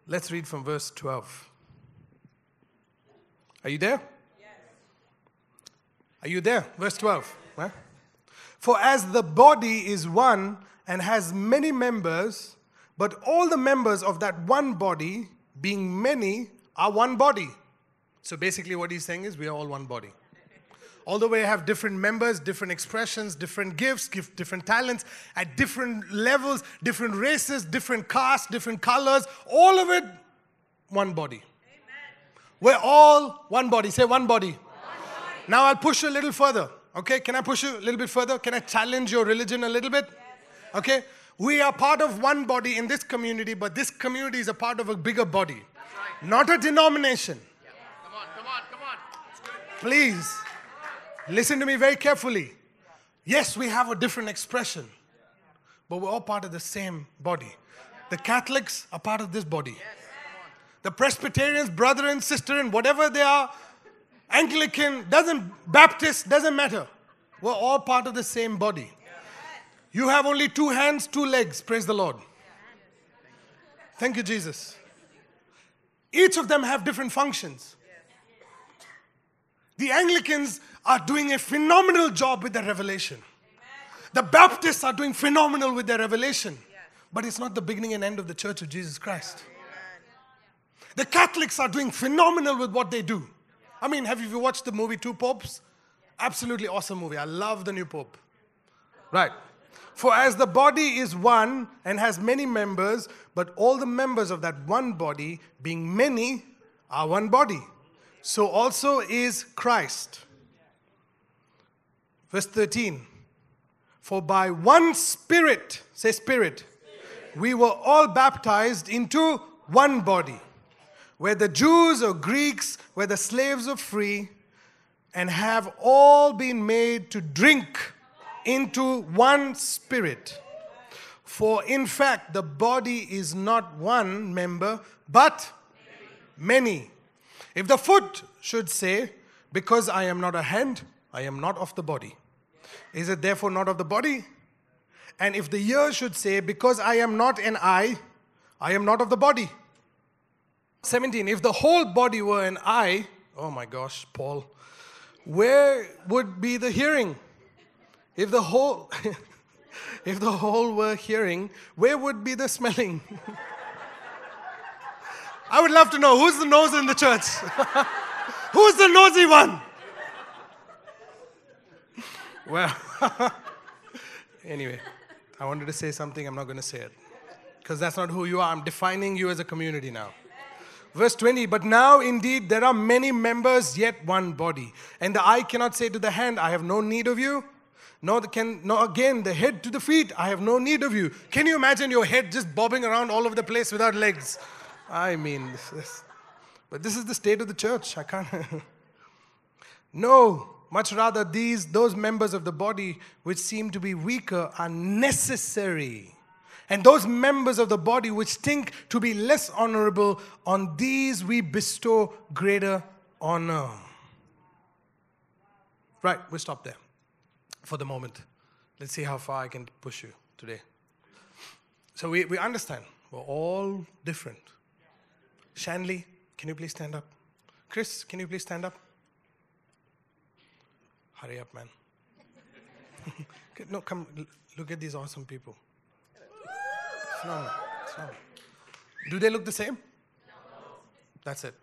Let's read from verse 12. Are you there? Are you there? Verse 12. Huh? For as the body is one and has many members, but all the members of that one body, being many, are one body. So basically, what he's saying is we are all one body. Although we have different members, different expressions, different gifts, gift, different talents, at different levels, different races, different castes, different colors, all of it, one body. We're all one body. Say one body. Now I'll push you a little further. Okay, can I push you a little bit further? Can I challenge your religion a little bit? Okay, we are part of one body in this community, but this community is a part of a bigger body, not a denomination. Come on, come on, come on. Please listen to me very carefully. Yes, we have a different expression, but we're all part of the same body. The Catholics are part of this body. The Presbyterians, brother and sister, and whatever they are, Anglican, doesn't Baptist, doesn't matter. We're all part of the same body. You have only two hands, two legs. Praise the Lord. Thank you, Jesus. Each of them have different functions. The Anglicans are doing a phenomenal job with their revelation. The Baptists are doing phenomenal with their revelation. But it's not the beginning and end of the Church of Jesus Christ. The Catholics are doing phenomenal with what they do. I mean, have you watched the movie Two Popes? Absolutely awesome movie. I love the new Pope. Right. For as the body is one and has many members, but all the members of that one body, being many, are one body, so also is Christ. Verse 13 For by one Spirit, say Spirit, we were all baptized into one body, whether Jews or Greeks, whether slaves or free, and have all been made to drink into one Spirit. For in fact, the body is not one member, but many. If the foot should say, Because I am not a hand, I am not of the body, is it therefore not of the body? And if the ear should say, Because I am not an eye, I am not of the body. 17. If the whole body were an eye, oh my gosh, Paul, where would be the hearing? If the whole if the whole were hearing, where would be the smelling? I would love to know who's the nose in the church? who's the nosy one? Well, anyway, I wanted to say something, I'm not going to say it. Because that's not who you are. I'm defining you as a community now. Verse 20, but now indeed there are many members, yet one body. And the eye cannot say to the hand, I have no need of you. Nor can, nor again the head to the feet, I have no need of you. Can you imagine your head just bobbing around all over the place without legs? I mean, this, this, but this is the state of the church. I can't. no, much rather, these, those members of the body which seem to be weaker are necessary. And those members of the body which think to be less honorable, on these we bestow greater honor. Right, we'll stop there for the moment. Let's see how far I can push you today. So we, we understand we're all different. Shanley, can you please stand up? Chris, can you please stand up? Hurry up, man. no, come, look at these awesome people. Do they look the same? That's it.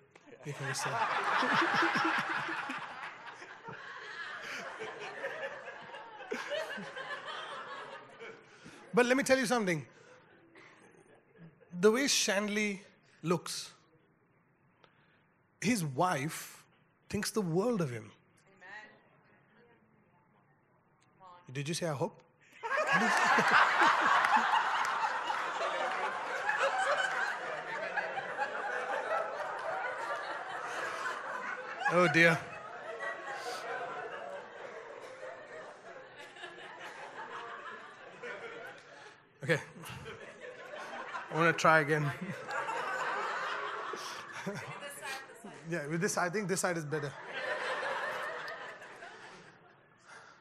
You can just say. but let me tell you something. The way Shanley looks, his wife thinks the world of him. Did you say I hope? oh dear. Okay. I want to try again. yeah, with this, I think this side is better.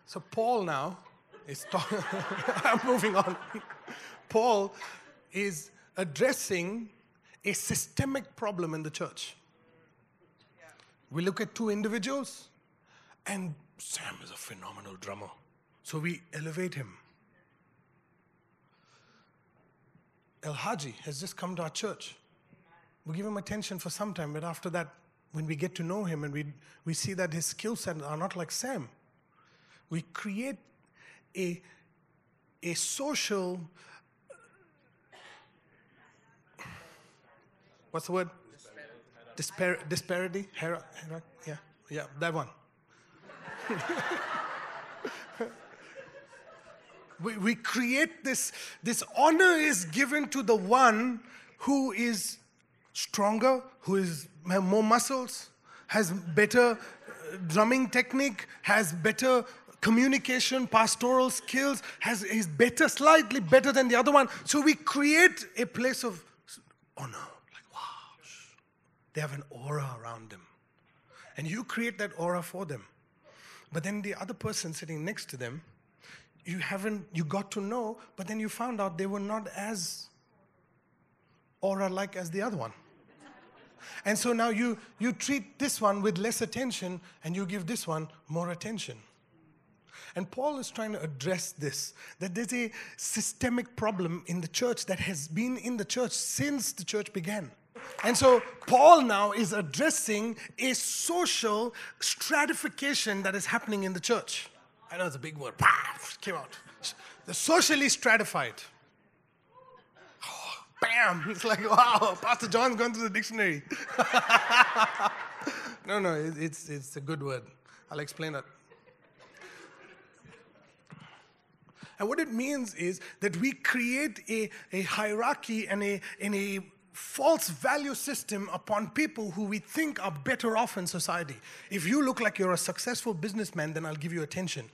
So Paul now is talking. I'm moving on. Paul is addressing a systemic problem in the church. We look at two individuals, and Sam is a phenomenal drummer. So we elevate him. El Haji has just come to our church. We give him attention for some time, but after that, when we get to know him and we, we see that his skill set are not like Sam, we create a, a social, what's the word? Dispar- disparity? Hera- yeah, yeah, that one. we, we create this, this honor is given to the one who is stronger, who is more muscles, has better uh, drumming technique, has better communication, pastoral skills, has, is better, slightly better than the other one. So we create a place of honor. They have an aura around them. And you create that aura for them. But then the other person sitting next to them, you haven't, you got to know, but then you found out they were not as aura like as the other one. And so now you, you treat this one with less attention and you give this one more attention. And Paul is trying to address this that there's a systemic problem in the church that has been in the church since the church began. And so Paul now is addressing a social stratification that is happening in the church. I know it's a big word. Came out. The socially stratified. Oh, bam! It's like, wow, Pastor John's gone to the dictionary. no, no, it's, it's a good word. I'll explain it. And what it means is that we create a, a hierarchy and a, and a false value system upon people who we think are better off in society. If you look like you're a successful businessman, then I'll give you attention.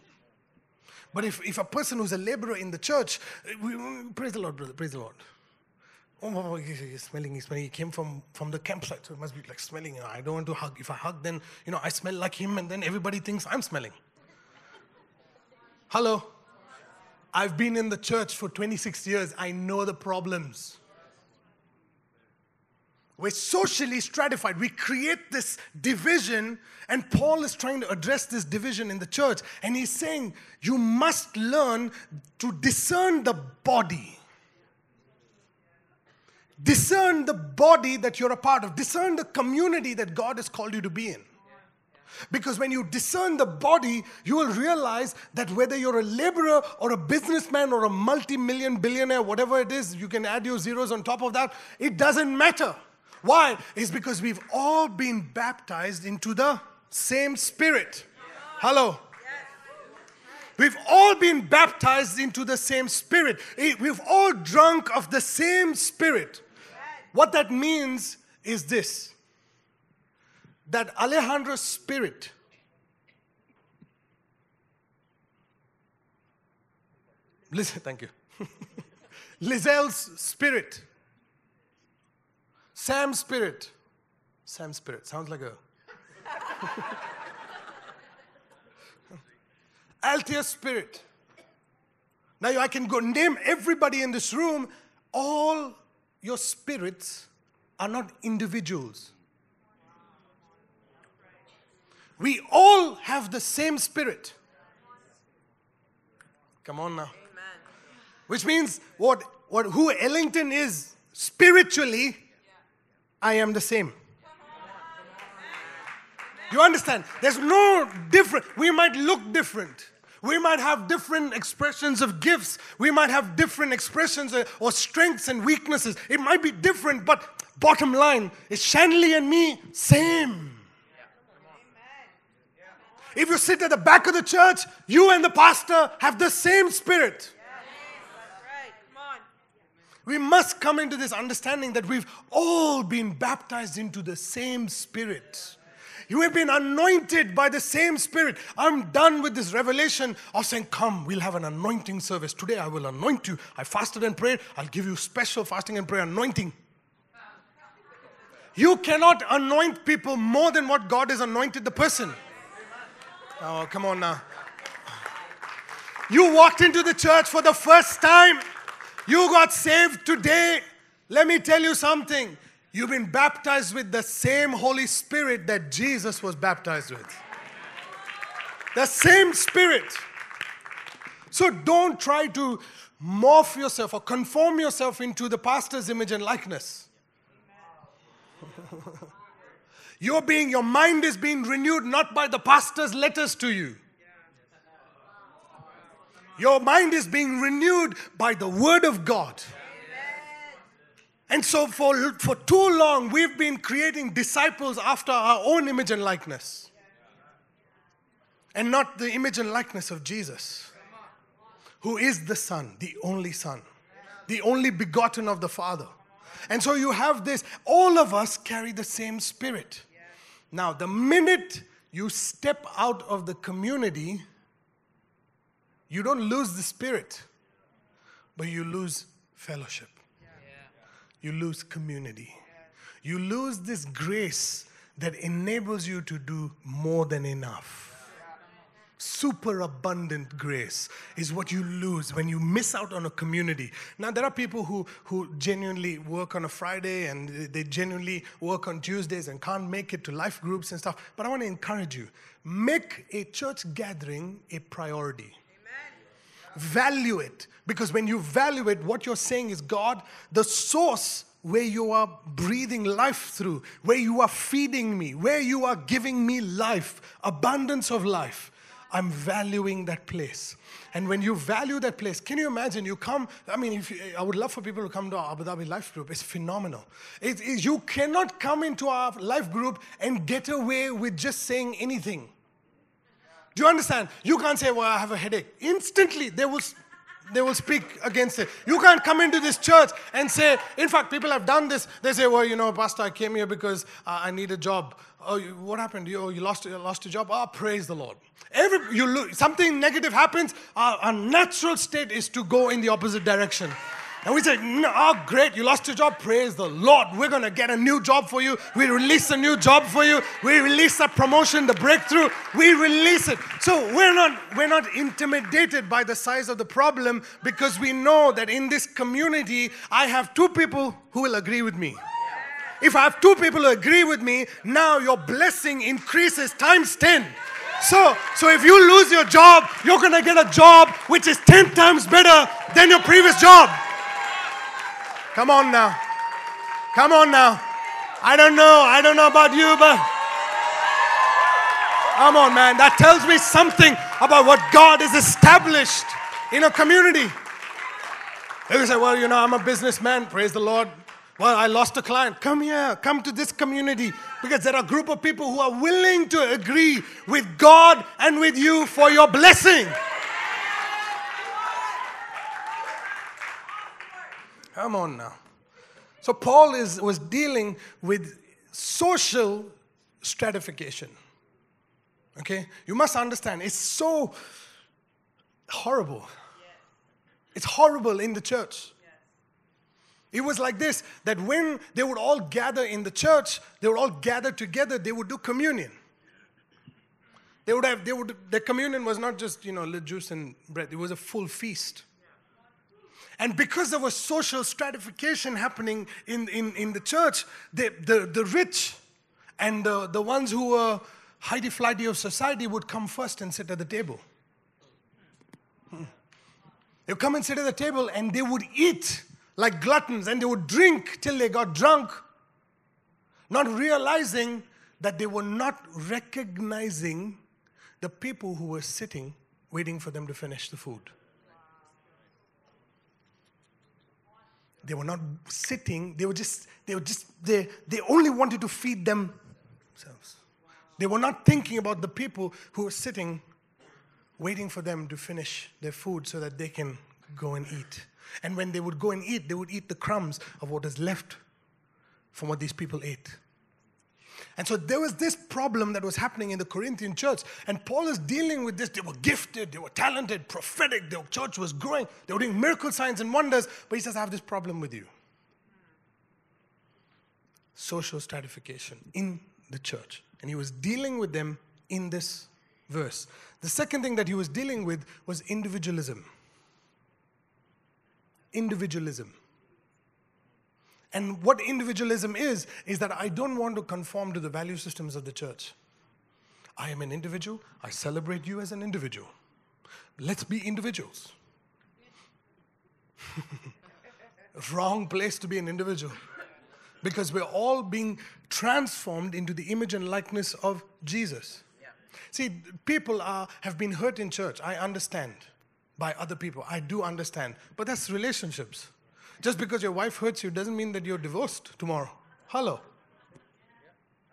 But if, if a person who's a laborer in the church, eh, we, praise the Lord, brother, praise the Lord. Oh, oh, oh he's smelling, he's smelling. He came from, from the campsite, so it must be like smelling. I don't want to hug. If I hug, then, you know, I smell like him, and then everybody thinks I'm smelling. Hello? I've been in the church for 26 years. I know the problems. We're socially stratified. We create this division, and Paul is trying to address this division in the church. And he's saying, You must learn to discern the body. Discern the body that you're a part of, discern the community that God has called you to be in. Because when you discern the body, you will realize that whether you're a laborer or a businessman or a multi million billionaire, whatever it is, you can add your zeros on top of that, it doesn't matter. Why? It's because we've all been baptized into the same spirit. Hello. We've all been baptized into the same spirit. Eh, we've all drunk of the same spirit. What that means is this that Alejandro's spirit listen thank you Lizelle's spirit Sam's spirit Sam's spirit sounds like a Althea's spirit now I can go name everybody in this room all your spirits are not individuals we all have the same spirit. Come on now. Amen. Which means what, what who Ellington is spiritually, I am the same. You understand? There's no different. We might look different. We might have different expressions of gifts. We might have different expressions or strengths and weaknesses. It might be different, but bottom line is Shanley and me, same. If you sit at the back of the church, you and the pastor have the same spirit. We must come into this understanding that we've all been baptized into the same spirit. You have been anointed by the same spirit. I'm done with this revelation of saying, Come, we'll have an anointing service. Today I will anoint you. I fasted and prayed. I'll give you special fasting and prayer anointing. You cannot anoint people more than what God has anointed the person. Oh, come on now. You walked into the church for the first time. You got saved today. Let me tell you something. You've been baptized with the same Holy Spirit that Jesus was baptized with. The same Spirit. So don't try to morph yourself or conform yourself into the pastor's image and likeness. You're being, your mind is being renewed not by the pastor's letters to you. Your mind is being renewed by the word of God. And so, for, for too long, we've been creating disciples after our own image and likeness, and not the image and likeness of Jesus, who is the Son, the only Son, the only begotten of the Father. And so, you have this, all of us carry the same spirit. Now, the minute you step out of the community, You don't lose the spirit, but you lose fellowship. You lose community. You lose this grace that enables you to do more than enough. Super abundant grace is what you lose when you miss out on a community. Now, there are people who, who genuinely work on a Friday and they genuinely work on Tuesdays and can't make it to life groups and stuff. But I want to encourage you make a church gathering a priority. Value it. Because when you value it, what you're saying is God, the source where you are breathing life through, where you are feeding me, where you are giving me life, abundance of life. I'm valuing that place. And when you value that place, can you imagine? You come, I mean, if you, I would love for people to come to our Abu Dhabi Life Group. It's phenomenal. It, it, you cannot come into our life group and get away with just saying anything. Do you understand? You can't say, Well, I have a headache. Instantly, they will they will speak against it. You can't come into this church and say, in fact, people have done this. They say, well, you know, Pastor, I came here because uh, I need a job. Oh, you, what happened? You, oh, you lost, you lost your job? Oh, praise the Lord. Every, you look, something negative happens, our natural state is to go in the opposite direction. And we say, oh, great, you lost your job. Praise the Lord. We're going to get a new job for you. We release a new job for you. We release a promotion, the breakthrough. We release it. So we're not, we're not intimidated by the size of the problem because we know that in this community, I have two people who will agree with me. If I have two people who agree with me, now your blessing increases times 10. So, so if you lose your job, you're gonna get a job which is 10 times better than your previous job. Come on now. Come on now. I don't know. I don't know about you, but come on, man. That tells me something about what God has established in a community. They say, well, you know, I'm a businessman. Praise the Lord. Well, I lost a client. Come here. Come to this community because there are a group of people who are willing to agree with God and with you for your blessing. Come on now. So Paul is, was dealing with social stratification. Okay? You must understand, it's so horrible. It's horrible in the church. It was like this that when they would all gather in the church, they would all gather together, they would do communion. They would have, they would, the communion was not just, you know, juice and bread, it was a full feast. And because there was social stratification happening in, in, in the church, the, the, the rich and the, the ones who were highly flighty of society would come first and sit at the table. They would come and sit at the table and they would eat like gluttons and they would drink till they got drunk, not realizing that they were not recognizing the people who were sitting waiting for them to finish the food. They were not sitting, they were just, they were just, they, they only wanted to feed themselves. They were not thinking about the people who were sitting, waiting for them to finish their food so that they can go and eat. And when they would go and eat, they would eat the crumbs of what is left from what these people ate. And so there was this problem that was happening in the Corinthian church. And Paul is dealing with this. They were gifted, they were talented, prophetic, their church was growing, they were doing miracle signs and wonders. But he says, I have this problem with you social stratification in the church. And he was dealing with them in this verse. The second thing that he was dealing with was individualism. Individualism. And what individualism is, is that I don't want to conform to the value systems of the church. I am an individual. I celebrate you as an individual. Let's be individuals. Wrong place to be an individual. Because we're all being transformed into the image and likeness of Jesus. Yeah. See, people are, have been hurt in church. I understand by other people. I do understand. But that's relationships. Just because your wife hurts you doesn't mean that you're divorced tomorrow. Hello.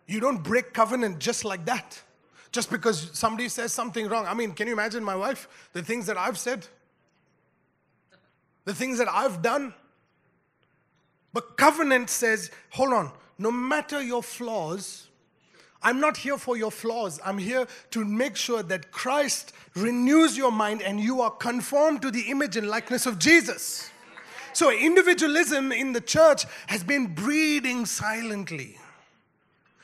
You don't break covenant just like that. Just because somebody says something wrong. I mean, can you imagine my wife? The things that I've said, the things that I've done. But covenant says, hold on, no matter your flaws, I'm not here for your flaws. I'm here to make sure that Christ renews your mind and you are conformed to the image and likeness of Jesus. So, individualism in the church has been breeding silently.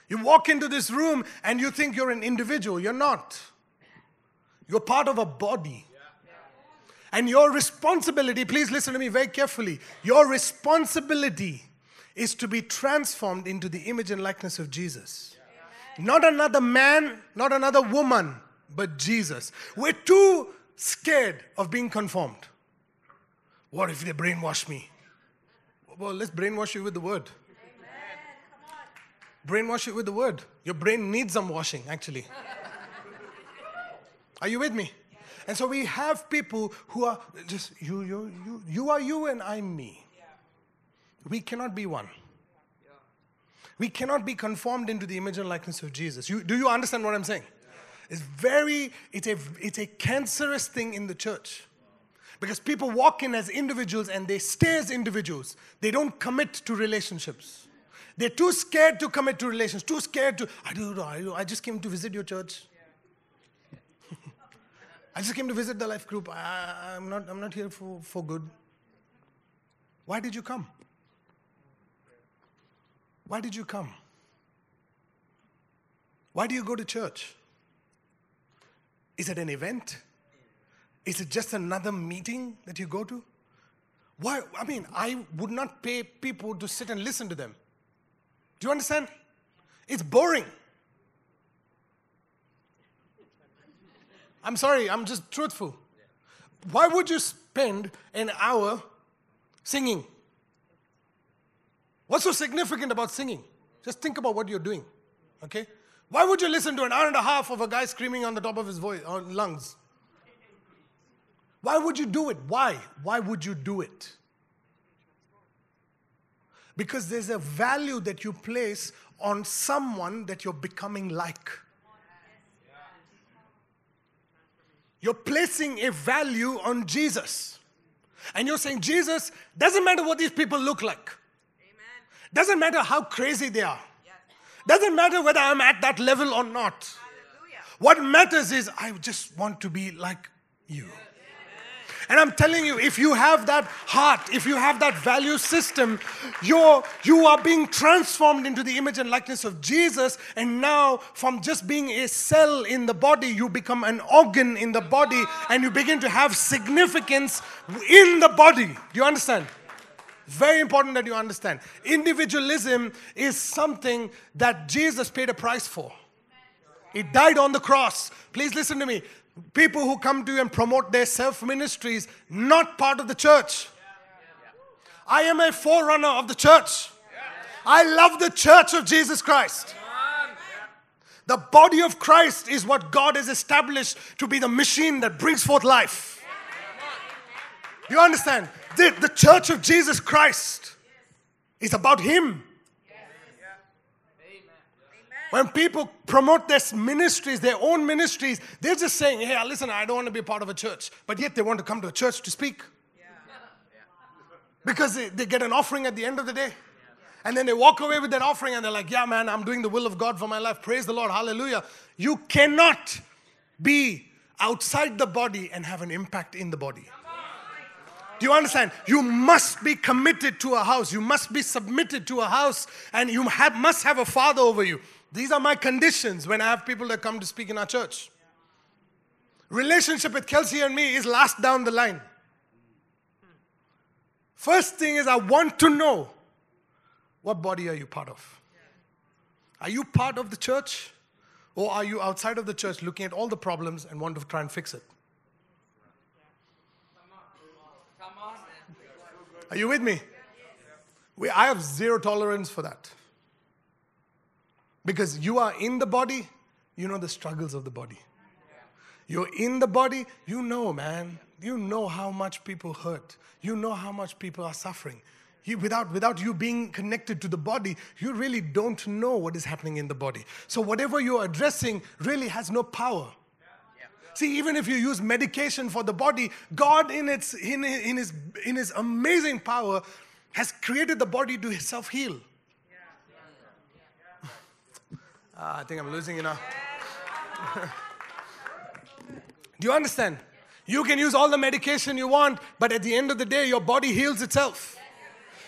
You walk into this room and you think you're an individual. You're not. You're part of a body. And your responsibility, please listen to me very carefully. Your responsibility is to be transformed into the image and likeness of Jesus. Not another man, not another woman, but Jesus. We're too scared of being conformed. What if they brainwash me? Well, let's brainwash you with the word. Brainwash you with the word. Your brain needs some washing, actually. Are you with me? And so we have people who are just you, you, you, you are you, and I'm me. We cannot be one. We cannot be conformed into the image and likeness of Jesus. You, do you understand what I'm saying? It's very, it's a, it's a cancerous thing in the church. Because people walk in as individuals and they stay as individuals. They don't commit to relationships. They're too scared to commit to relations, too scared to, I do, I do, I just came to visit your church. I just came to visit the life group. I, am not, I'm not here for, for good. Why did you come? Why did you come? Why do you go to church? Is it an event? Is it just another meeting that you go to? Why? I mean, I would not pay people to sit and listen to them. Do you understand? It's boring. I'm sorry, I'm just truthful. Why would you spend an hour singing? What's so significant about singing? Just think about what you're doing, okay? Why would you listen to an hour and a half of a guy screaming on the top of his voice or lungs? Why would you do it? Why? Why would you do it? Because there's a value that you place on someone that you're becoming like. You're placing a value on Jesus. And you're saying, Jesus, doesn't matter what these people look like. Amen. Doesn't matter how crazy they are. Yes. Doesn't matter whether I'm at that level or not. Hallelujah. What matters is I just want to be like you. And I'm telling you, if you have that heart, if you have that value system, you're, you are being transformed into the image and likeness of Jesus. And now, from just being a cell in the body, you become an organ in the body and you begin to have significance in the body. Do you understand? Very important that you understand. Individualism is something that Jesus paid a price for. It died on the cross. Please listen to me people who come to you and promote their self ministries, not part of the church. I am a forerunner of the church. I love the church of Jesus Christ. The body of Christ is what God has established to be the machine that brings forth life. You understand? The, the church of Jesus Christ is about Him. When people promote their ministries, their own ministries, they're just saying, hey, listen, I don't want to be part of a church. But yet they want to come to a church to speak. Because they, they get an offering at the end of the day. And then they walk away with that offering and they're like, yeah, man, I'm doing the will of God for my life. Praise the Lord. Hallelujah. You cannot be outside the body and have an impact in the body. Do you understand? You must be committed to a house. You must be submitted to a house, and you have, must have a father over you. These are my conditions when I have people that come to speak in our church. Relationship with Kelsey and me is last down the line. First thing is, I want to know what body are you part of? Are you part of the church? Or are you outside of the church looking at all the problems and want to try and fix it? Are you with me? We, I have zero tolerance for that. Because you are in the body, you know the struggles of the body. You're in the body, you know, man. You know how much people hurt. You know how much people are suffering. You, without, without you being connected to the body, you really don't know what is happening in the body. So, whatever you're addressing really has no power. See, even if you use medication for the body, God, in, its, in, in, his, in His amazing power, has created the body to self heal. Uh, I think I'm losing you now. Do you understand? You can use all the medication you want, but at the end of the day, your body heals itself.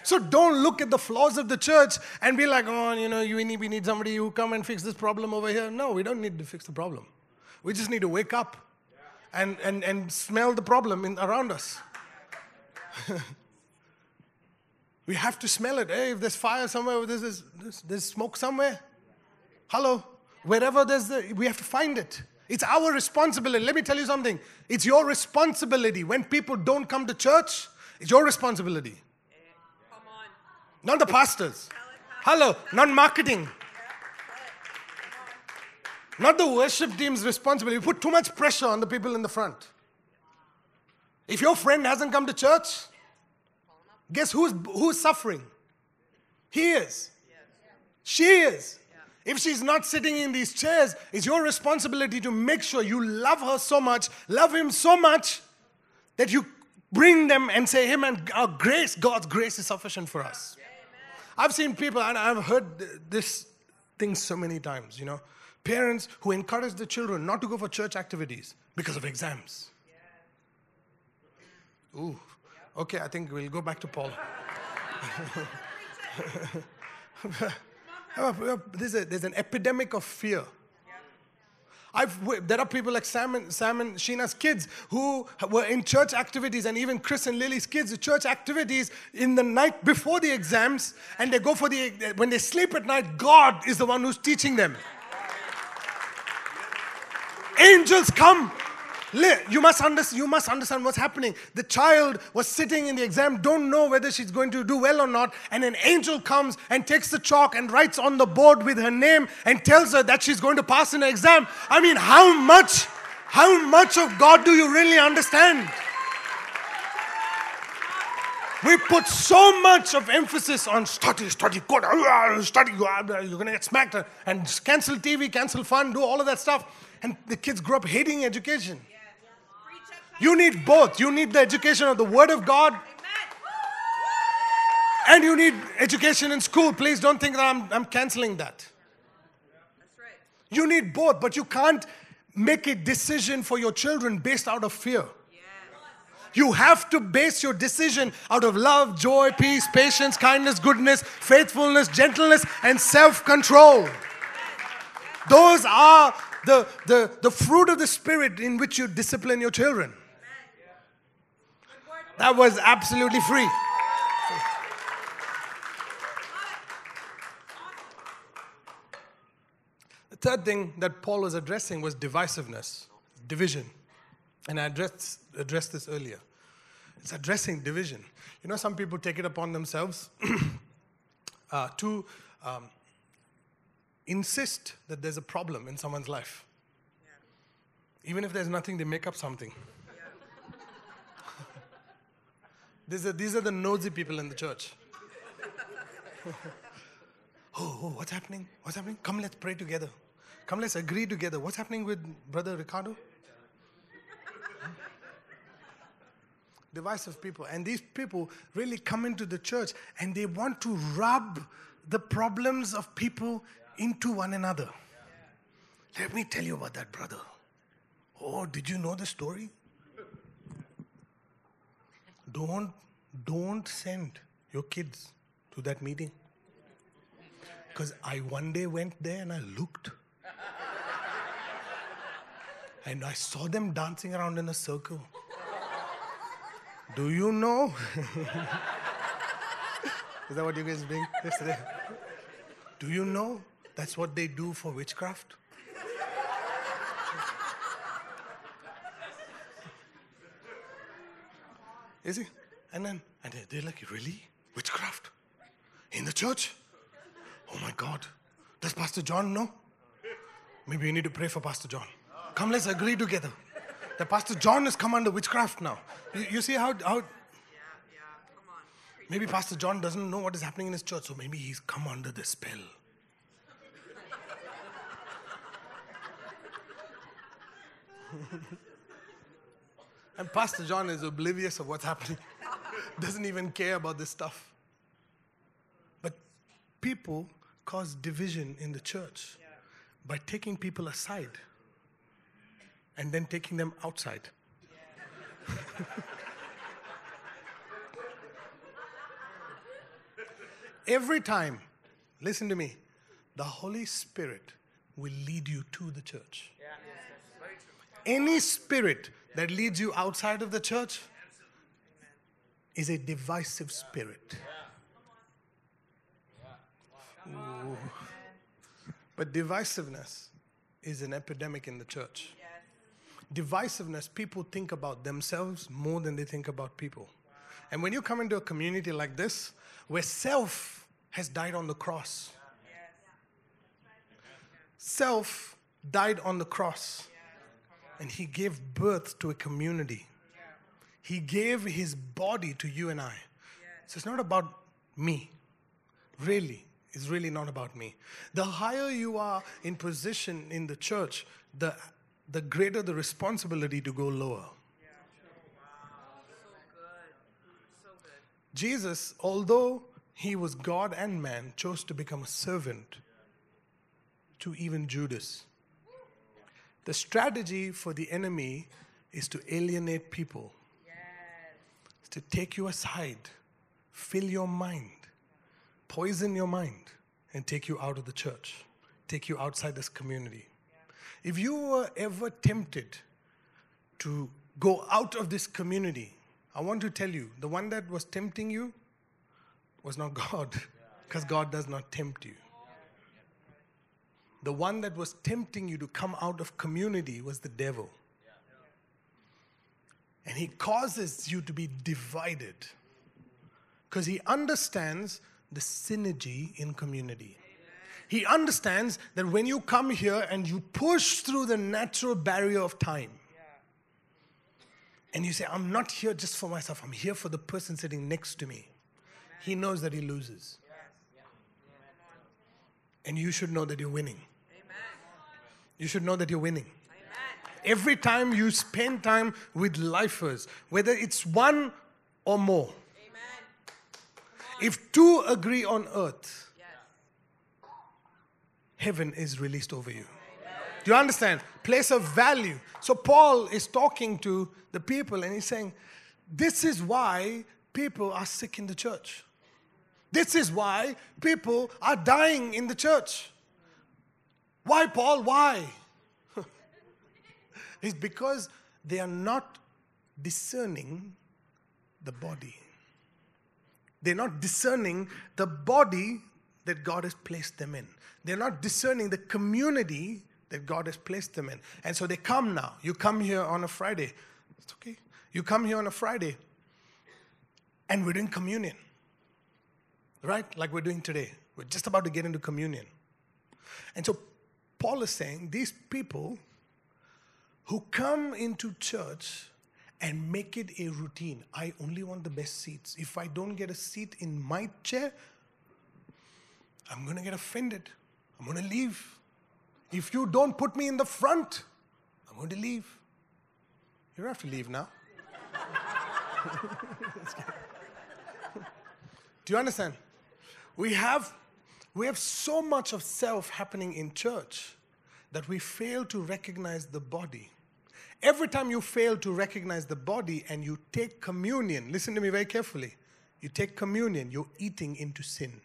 So don't look at the flaws of the church and be like, oh, you know, you need, we need somebody who come and fix this problem over here. No, we don't need to fix the problem. We just need to wake up and, and, and smell the problem in, around us. we have to smell it. Hey, if there's fire somewhere, there's, there's, there's smoke somewhere. Hello? Wherever there's the, we have to find it. It's our responsibility. Let me tell you something. It's your responsibility. When people don't come to church, it's your responsibility. Not the pastors. Hello, not marketing. Not the worship team's responsibility. You put too much pressure on the people in the front. If your friend hasn't come to church, guess who's, who's suffering? He is. She is. If she's not sitting in these chairs, it's your responsibility to make sure you love her so much, love him so much, that you bring them and say, Hey man, our grace, God's grace is sufficient for us. I've seen people, and I've heard this thing so many times, you know, parents who encourage the children not to go for church activities because of exams. Ooh, okay, I think we'll go back to Paul. Uh, there's, a, there's an epidemic of fear. I've, there are people like Sam and, Sam and Sheena's kids who were in church activities, and even Chris and Lily's kids, the church activities in the night before the exams, and they go for the, when they sleep at night, God is the one who's teaching them. Angels come you must, understand, you must understand what's happening. The child was sitting in the exam, don't know whether she's going to do well or not, and an angel comes and takes the chalk and writes on the board with her name and tells her that she's going to pass her exam. I mean, how much, how much of God do you really understand? We put so much of emphasis on study, study, good, study, you're going to get smacked, uh, and cancel TV, cancel fun, do all of that stuff. And the kids grow up hating education. You need both. You need the education of the Word of God. And you need education in school. Please don't think that I'm, I'm canceling that. You need both, but you can't make a decision for your children based out of fear. You have to base your decision out of love, joy, peace, patience, kindness, goodness, faithfulness, gentleness, and self control. Those are the, the, the fruit of the Spirit in which you discipline your children. That was absolutely free. The third thing that Paul was addressing was divisiveness, division. And I addressed, addressed this earlier. It's addressing division. You know, some people take it upon themselves uh, to um, insist that there's a problem in someone's life. Even if there's nothing, they make up something. These are, these are the nosy people in the church. oh, oh, what's happening? What's happening? Come, let's pray together. Come, let's agree together. What's happening with Brother Ricardo? Divisive people. And these people really come into the church and they want to rub the problems of people into one another. Let me tell you about that brother. Oh, did you know the story? Don't, don't send your kids to that meeting. Because I one day went there and I looked. and I saw them dancing around in a circle. Do you know? Is that what you guys doing yesterday? Do you know that's what they do for witchcraft? Is he? And then, and they're like, really? Witchcraft? In the church? Oh my God. Does Pastor John know? Maybe we need to pray for Pastor John. Come, let's agree together. That Pastor John has come under witchcraft now. You, you see how, how Yeah, yeah. Come on. maybe Pastor John doesn't know what is happening in his church, so maybe he's come under the spell. and Pastor John is oblivious of what's happening, doesn't even care about this stuff. But people cause division in the church. by taking people aside and then taking them outside. Every time, listen to me, the Holy Spirit will lead you to the church. Any spirit that leads you outside of the church is a divisive spirit. Ooh. But divisiveness is an epidemic in the church. Divisiveness, people think about themselves more than they think about people. And when you come into a community like this, where self has died on the cross, self died on the cross, and he gave birth to a community. He gave his body to you and I. So it's not about me, really. It's really not about me. The higher you are in position in the church, the, the greater the responsibility to go lower. Jesus, although he was God and man, chose to become a servant to even Judas. The strategy for the enemy is to alienate people, It's to take you aside, fill your mind, poison your mind, and take you out of the church, take you outside this community. If you were ever tempted to go out of this community, I want to tell you the one that was tempting you was not God, because God does not tempt you. The one that was tempting you to come out of community was the devil. And he causes you to be divided because he understands the synergy in community. He understands that when you come here and you push through the natural barrier of time, and you say, I'm not here just for myself, I'm here for the person sitting next to me, he knows that he loses. And you should know that you're winning. You should know that you're winning. Every time you spend time with lifers, whether it's one or more, if two agree on earth, heaven is released over you. Do you understand? Place of value. So Paul is talking to the people and he's saying, This is why people are sick in the church. This is why people are dying in the church. Why, Paul? Why? it's because they are not discerning the body. They're not discerning the body that God has placed them in. They're not discerning the community that God has placed them in. And so they come now. You come here on a Friday. It's okay. You come here on a Friday and we're doing communion. Right? Like we're doing today. We're just about to get into communion. And so Paul is saying these people who come into church and make it a routine. I only want the best seats. If I don't get a seat in my chair, I'm going to get offended. I'm going to leave. If you don't put me in the front, I'm going to leave. You don't have to leave now. Do you understand? We have, we have so much of self happening in church that we fail to recognize the body. Every time you fail to recognize the body and you take communion, listen to me very carefully. You take communion, you're eating into sin.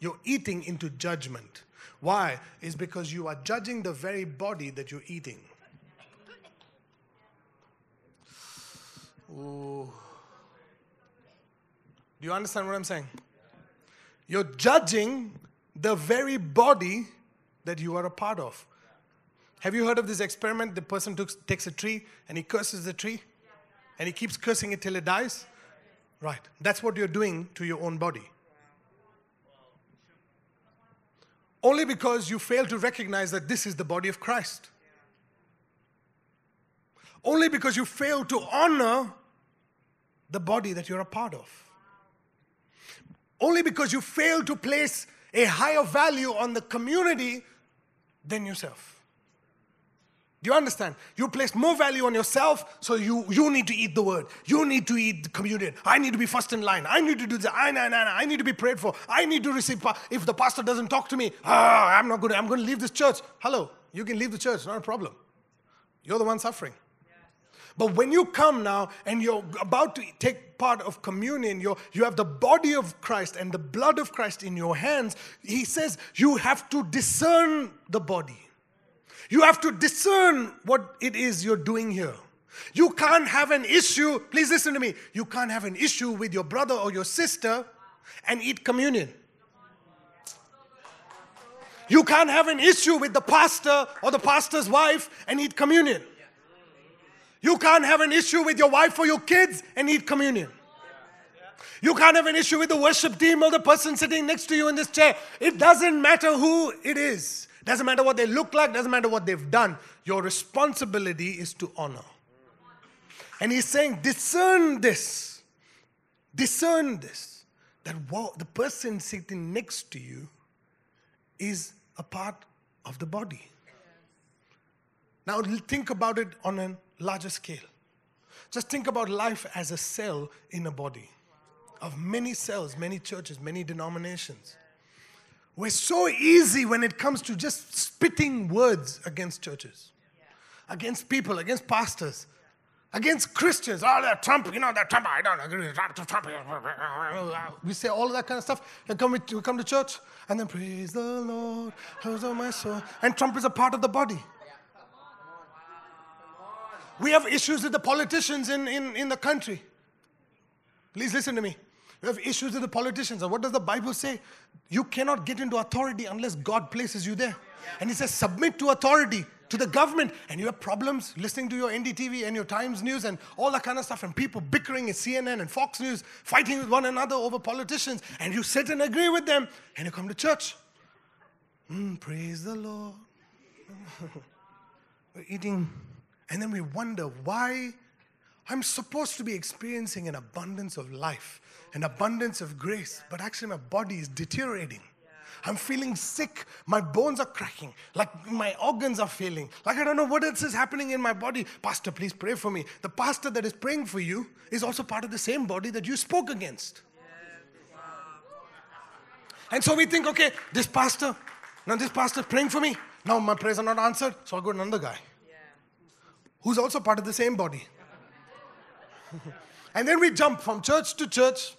You're eating into judgment. Why? Is because you are judging the very body that you're eating. Ooh. Do you understand what I'm saying? You're judging the very body that you are a part of. Have you heard of this experiment? The person took, takes a tree and he curses the tree and he keeps cursing it till it dies? Right. That's what you're doing to your own body. Only because you fail to recognize that this is the body of Christ. Only because you fail to honor the body that you're a part of. Only because you fail to place a higher value on the community than yourself. Do you understand? You place more value on yourself, so you, you need to eat the word. You need to eat the communion. I need to be first in line. I need to do this. I, I, I, I need to be prayed for. I need to receive. Pa- if the pastor doesn't talk to me, ah, I'm not going to, I'm going to leave this church. Hello, you can leave the church, not a problem. You're the one suffering. But when you come now and you're about to take part of communion, you you have the body of Christ and the blood of Christ in your hands, he says you have to discern the body. You have to discern what it is you're doing here. You can't have an issue, please listen to me. You can't have an issue with your brother or your sister and eat communion. You can't have an issue with the pastor or the pastor's wife and eat communion. You can't have an issue with your wife or your kids and eat communion. You can't have an issue with the worship team or the person sitting next to you in this chair. It doesn't matter who it is. Doesn't matter what they look like, doesn't matter what they've done. Your responsibility is to honor. And he's saying, discern this. Discern this. That the person sitting next to you is a part of the body. Now, think about it on a larger scale. Just think about life as a cell in a body of many cells, many churches, many denominations. We're so easy when it comes to just spitting words against churches, against people, against pastors, against Christians. Oh, that Trump, you know, that Trump, I don't agree with Trump. We say all that kind of stuff. And come, we come to church and then praise the Lord, on my soul. And Trump is a part of the body. We have issues with the politicians in, in, in the country. Please listen to me. We have issues with the politicians. And what does the Bible say? You cannot get into authority unless God places you there. And He says, submit to authority, to the government. And you have problems listening to your NDTV and your Times News and all that kind of stuff, and people bickering at CNN and Fox News, fighting with one another over politicians. And you sit and agree with them, and you come to church. Mm, praise the Lord. We're eating and then we wonder why I'm supposed to be experiencing an abundance of life, an abundance of grace, but actually my body is deteriorating. I'm feeling sick. My bones are cracking. Like my organs are failing. Like I don't know what else is happening in my body. Pastor, please pray for me. The pastor that is praying for you is also part of the same body that you spoke against. And so we think, okay, this pastor, now this pastor praying for me. Now my prayers are not answered, so I'll go to another guy who's also part of the same body. and then we jump from church to church,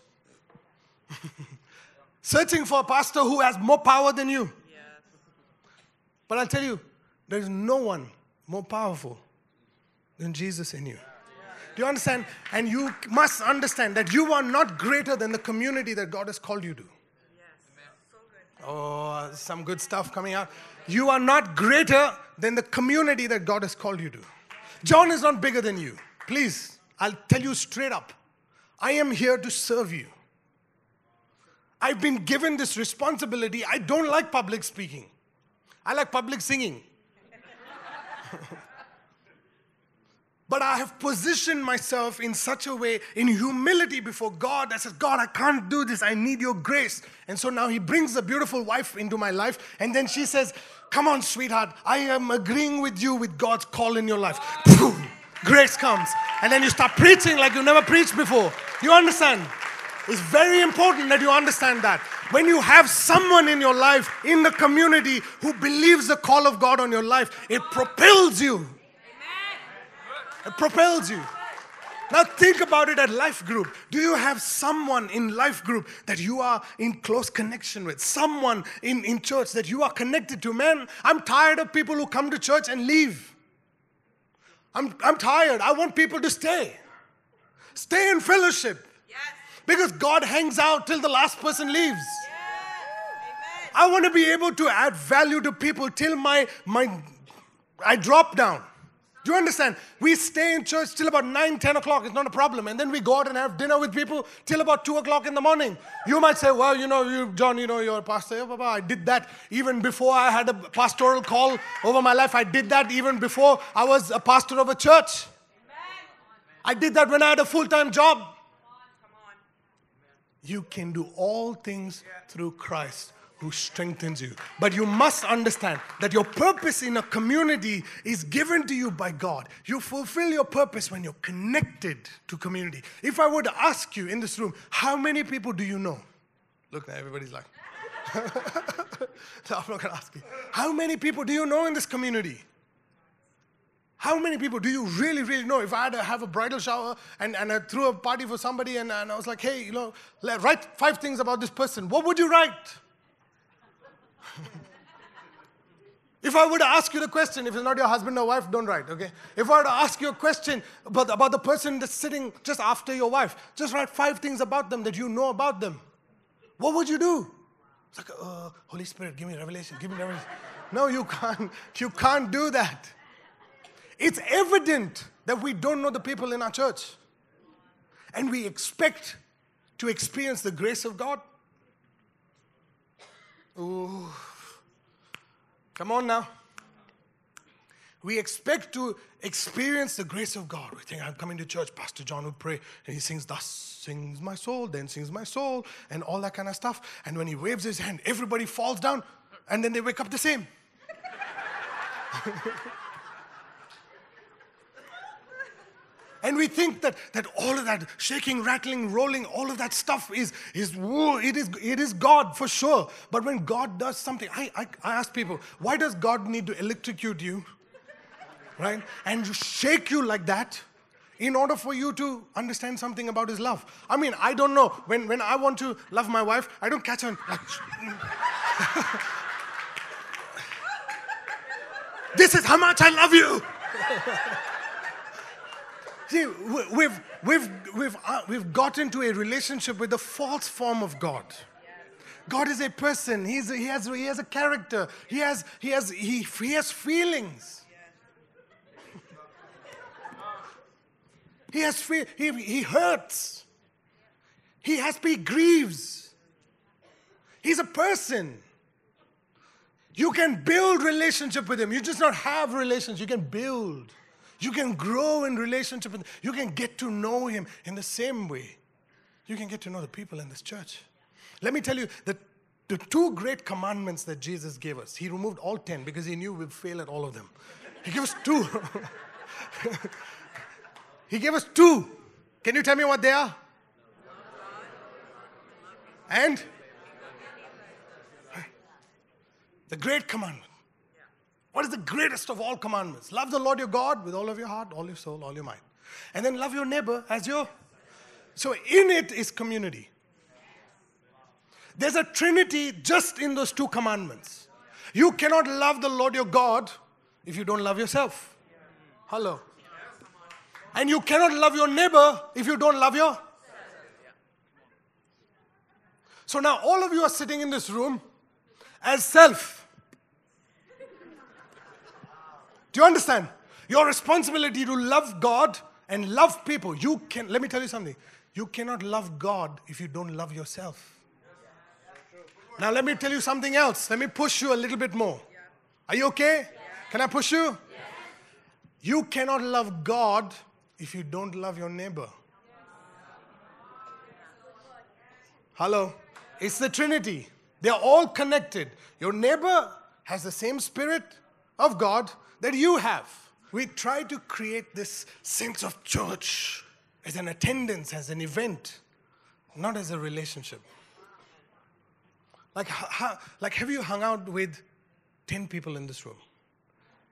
searching for a pastor who has more power than you. But I'll tell you, there's no one more powerful than Jesus in you. Do you understand? And you must understand that you are not greater than the community that God has called you to. Oh, some good stuff coming out. You are not greater than the community that God has called you to. John is not bigger than you. Please, I'll tell you straight up. I am here to serve you. I've been given this responsibility. I don't like public speaking, I like public singing. but I have positioned myself in such a way, in humility before God, that says, God, I can't do this. I need your grace. And so now He brings a beautiful wife into my life. And then she says, Come on, sweetheart, I am agreeing with you with God's call in your life. Grace comes. And then you start preaching like you never preached before. You understand? It's very important that you understand that. When you have someone in your life, in the community, who believes the call of God on your life, it propels you. It propels you. Now think about it at life group. Do you have someone in life group that you are in close connection with? Someone in, in church that you are connected to? Man, I'm tired of people who come to church and leave. I'm, I'm tired. I want people to stay. Stay in fellowship. Yes. Because God hangs out till the last person leaves. Yes. I want to be able to add value to people till my, my I drop down. Do you understand? We stay in church till about 9, 10 o'clock. It's not a problem. And then we go out and have dinner with people till about 2 o'clock in the morning. You might say, well, you know, you, John, you know, you're a pastor. Yeah, Baba, I did that even before I had a pastoral call over my life. I did that even before I was a pastor of a church. I did that when I had a full time job. You can do all things through Christ who strengthens you. But you must understand that your purpose in a community is given to you by God. You fulfill your purpose when you're connected to community. If I were to ask you in this room, how many people do you know? Look now, everybody's like, no, I'm not to ask you. How many people do you know in this community? How many people do you really, really know? If I had to have a bridal shower and, and I threw a party for somebody and, and I was like, hey, you know, write five things about this person, what would you write? If I were to ask you the question, if it's not your husband or wife, don't write, okay? If I were to ask you a question about, about the person that's sitting just after your wife, just write five things about them that you know about them. What would you do? It's like, uh, Holy Spirit, give me revelation, give me revelation. No, you can't. You can't do that. It's evident that we don't know the people in our church. And we expect to experience the grace of God. Ooh. Come on now. We expect to experience the grace of God. We think, I'm coming to church, Pastor John would pray, and he sings, Thus sings my soul, then sings my soul, and all that kind of stuff. And when he waves his hand, everybody falls down, and then they wake up the same. And we think that, that all of that shaking, rattling, rolling, all of that stuff is, is woo, it, is, it is God for sure. But when God does something, I, I, I ask people, why does God need to electrocute you, right? And shake you like that in order for you to understand something about His love? I mean, I don't know. When, when I want to love my wife, I don't catch like, this is how much I love you. See, we've, we've, we've, uh, we've got into a relationship with a false form of God. God is a person. He's, he, has, he has a character. He has, he has, he, he has feelings. He has fe- he, he hurts. He has he grieves. He's a person. You can build relationship with him. You just not have relations. You can build. You can grow in relationship with. You can get to know him in the same way. You can get to know the people in this church. Let me tell you that the two great commandments that Jesus gave us, he removed all 10 because he knew we'd fail at all of them. He gave us two. he gave us two. Can you tell me what they are? And? The great commandment. What is the greatest of all commandments? Love the Lord your God with all of your heart, all your soul, all your mind. And then love your neighbor as your. So in it is community. There's a trinity just in those two commandments. You cannot love the Lord your God if you don't love yourself. Hello. And you cannot love your neighbor if you don't love your. So now all of you are sitting in this room as self. Do you understand? Your responsibility to love God and love people. You can, let me tell you something. You cannot love God if you don't love yourself. Now, let me tell you something else. Let me push you a little bit more. Are you okay? Can I push you? You cannot love God if you don't love your neighbor. Hello? It's the Trinity. They are all connected. Your neighbor has the same spirit of God that you have. We try to create this sense of church as an attendance, as an event, not as a relationship. Like, like have you hung out with 10 people in this room?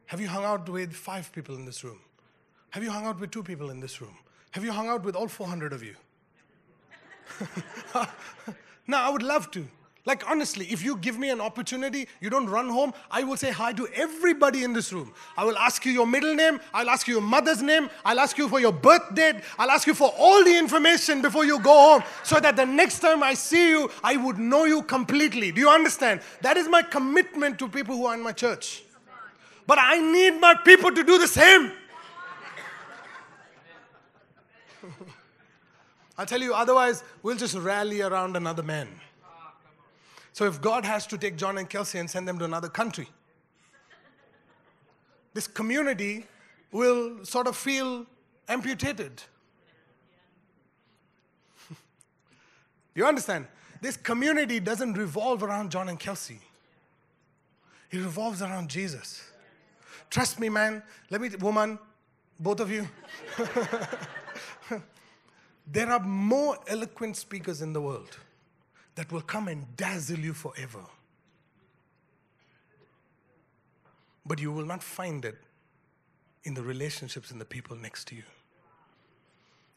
Have you hung out with five people in this room? Have you hung out with two people in this room? Have you hung out with all 400 of you? no, I would love to. Like, honestly, if you give me an opportunity, you don't run home, I will say hi to everybody in this room. I will ask you your middle name, I'll ask you your mother's name, I'll ask you for your birth date, I'll ask you for all the information before you go home so that the next time I see you, I would know you completely. Do you understand? That is my commitment to people who are in my church. But I need my people to do the same. I'll tell you, otherwise, we'll just rally around another man. So if God has to take John and Kelsey and send them to another country, this community will sort of feel amputated. you understand? This community doesn't revolve around John and Kelsey, it revolves around Jesus. Trust me, man. Let me, woman, both of you. there are more eloquent speakers in the world that will come and dazzle you forever. But you will not find it in the relationships and the people next to you.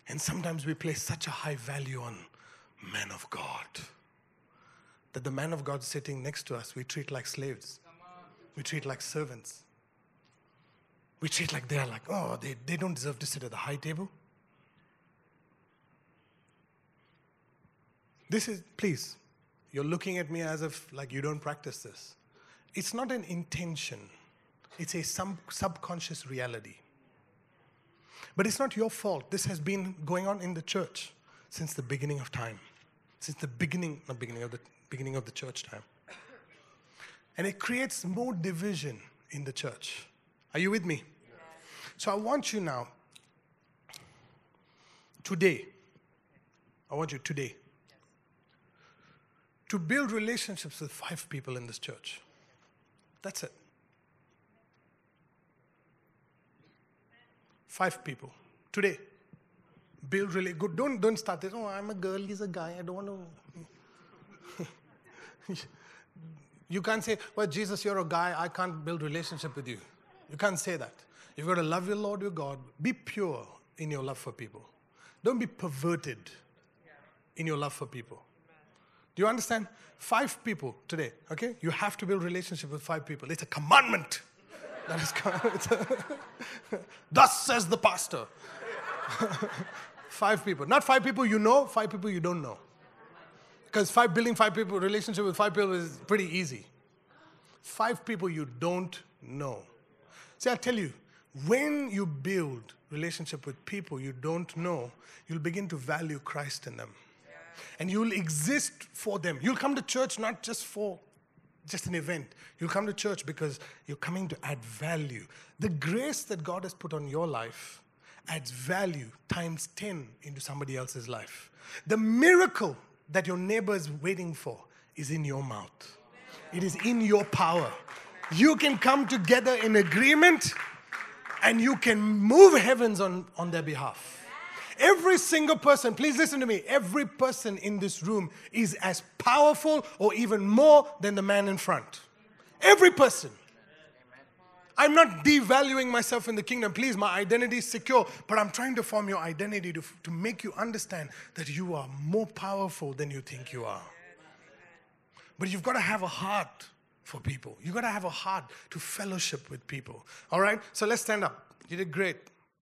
And sometimes we place such a high value on man of God that the man of God sitting next to us, we treat like slaves, we treat like servants. We treat like they're like, oh, they, they don't deserve to sit at the high table. This is, please, you're looking at me as if like you don't practice this. It's not an intention, it's a sub- subconscious reality. But it's not your fault. This has been going on in the church since the beginning of time, since the beginning, not beginning of the beginning of the church time. And it creates more division in the church. Are you with me? So I want you now, today, I want you today to build relationships with five people in this church. That's it. Five people. Today. Build really good. Don't, don't start this. Oh, I'm a girl, he's a guy. I don't want to. you can't say, well, Jesus, you're a guy. I can't build relationship with you. You can't say that. You've got to love your Lord, your God. Be pure in your love for people. Don't be perverted in your love for people. Do you understand? Five people today, okay? You have to build relationship with five people. It's a commandment. That is, a, thus says the pastor. five people. Not five people you know, five people you don't know. Because five building five people relationship with five people is pretty easy. Five people you don't know. See, I tell you, when you build relationship with people you don't know, you'll begin to value Christ in them. And you'll exist for them. You'll come to church not just for just an event. You'll come to church because you're coming to add value. The grace that God has put on your life adds value times 10 into somebody else's life. The miracle that your neighbor is waiting for is in your mouth, it is in your power. You can come together in agreement and you can move heavens on, on their behalf. Every single person, please listen to me, every person in this room is as powerful or even more than the man in front. Every person. I'm not devaluing myself in the kingdom. Please, my identity is secure, but I'm trying to form your identity to, to make you understand that you are more powerful than you think you are. But you've got to have a heart for people. You've got to have a heart to fellowship with people. All right? So let's stand up. You did great.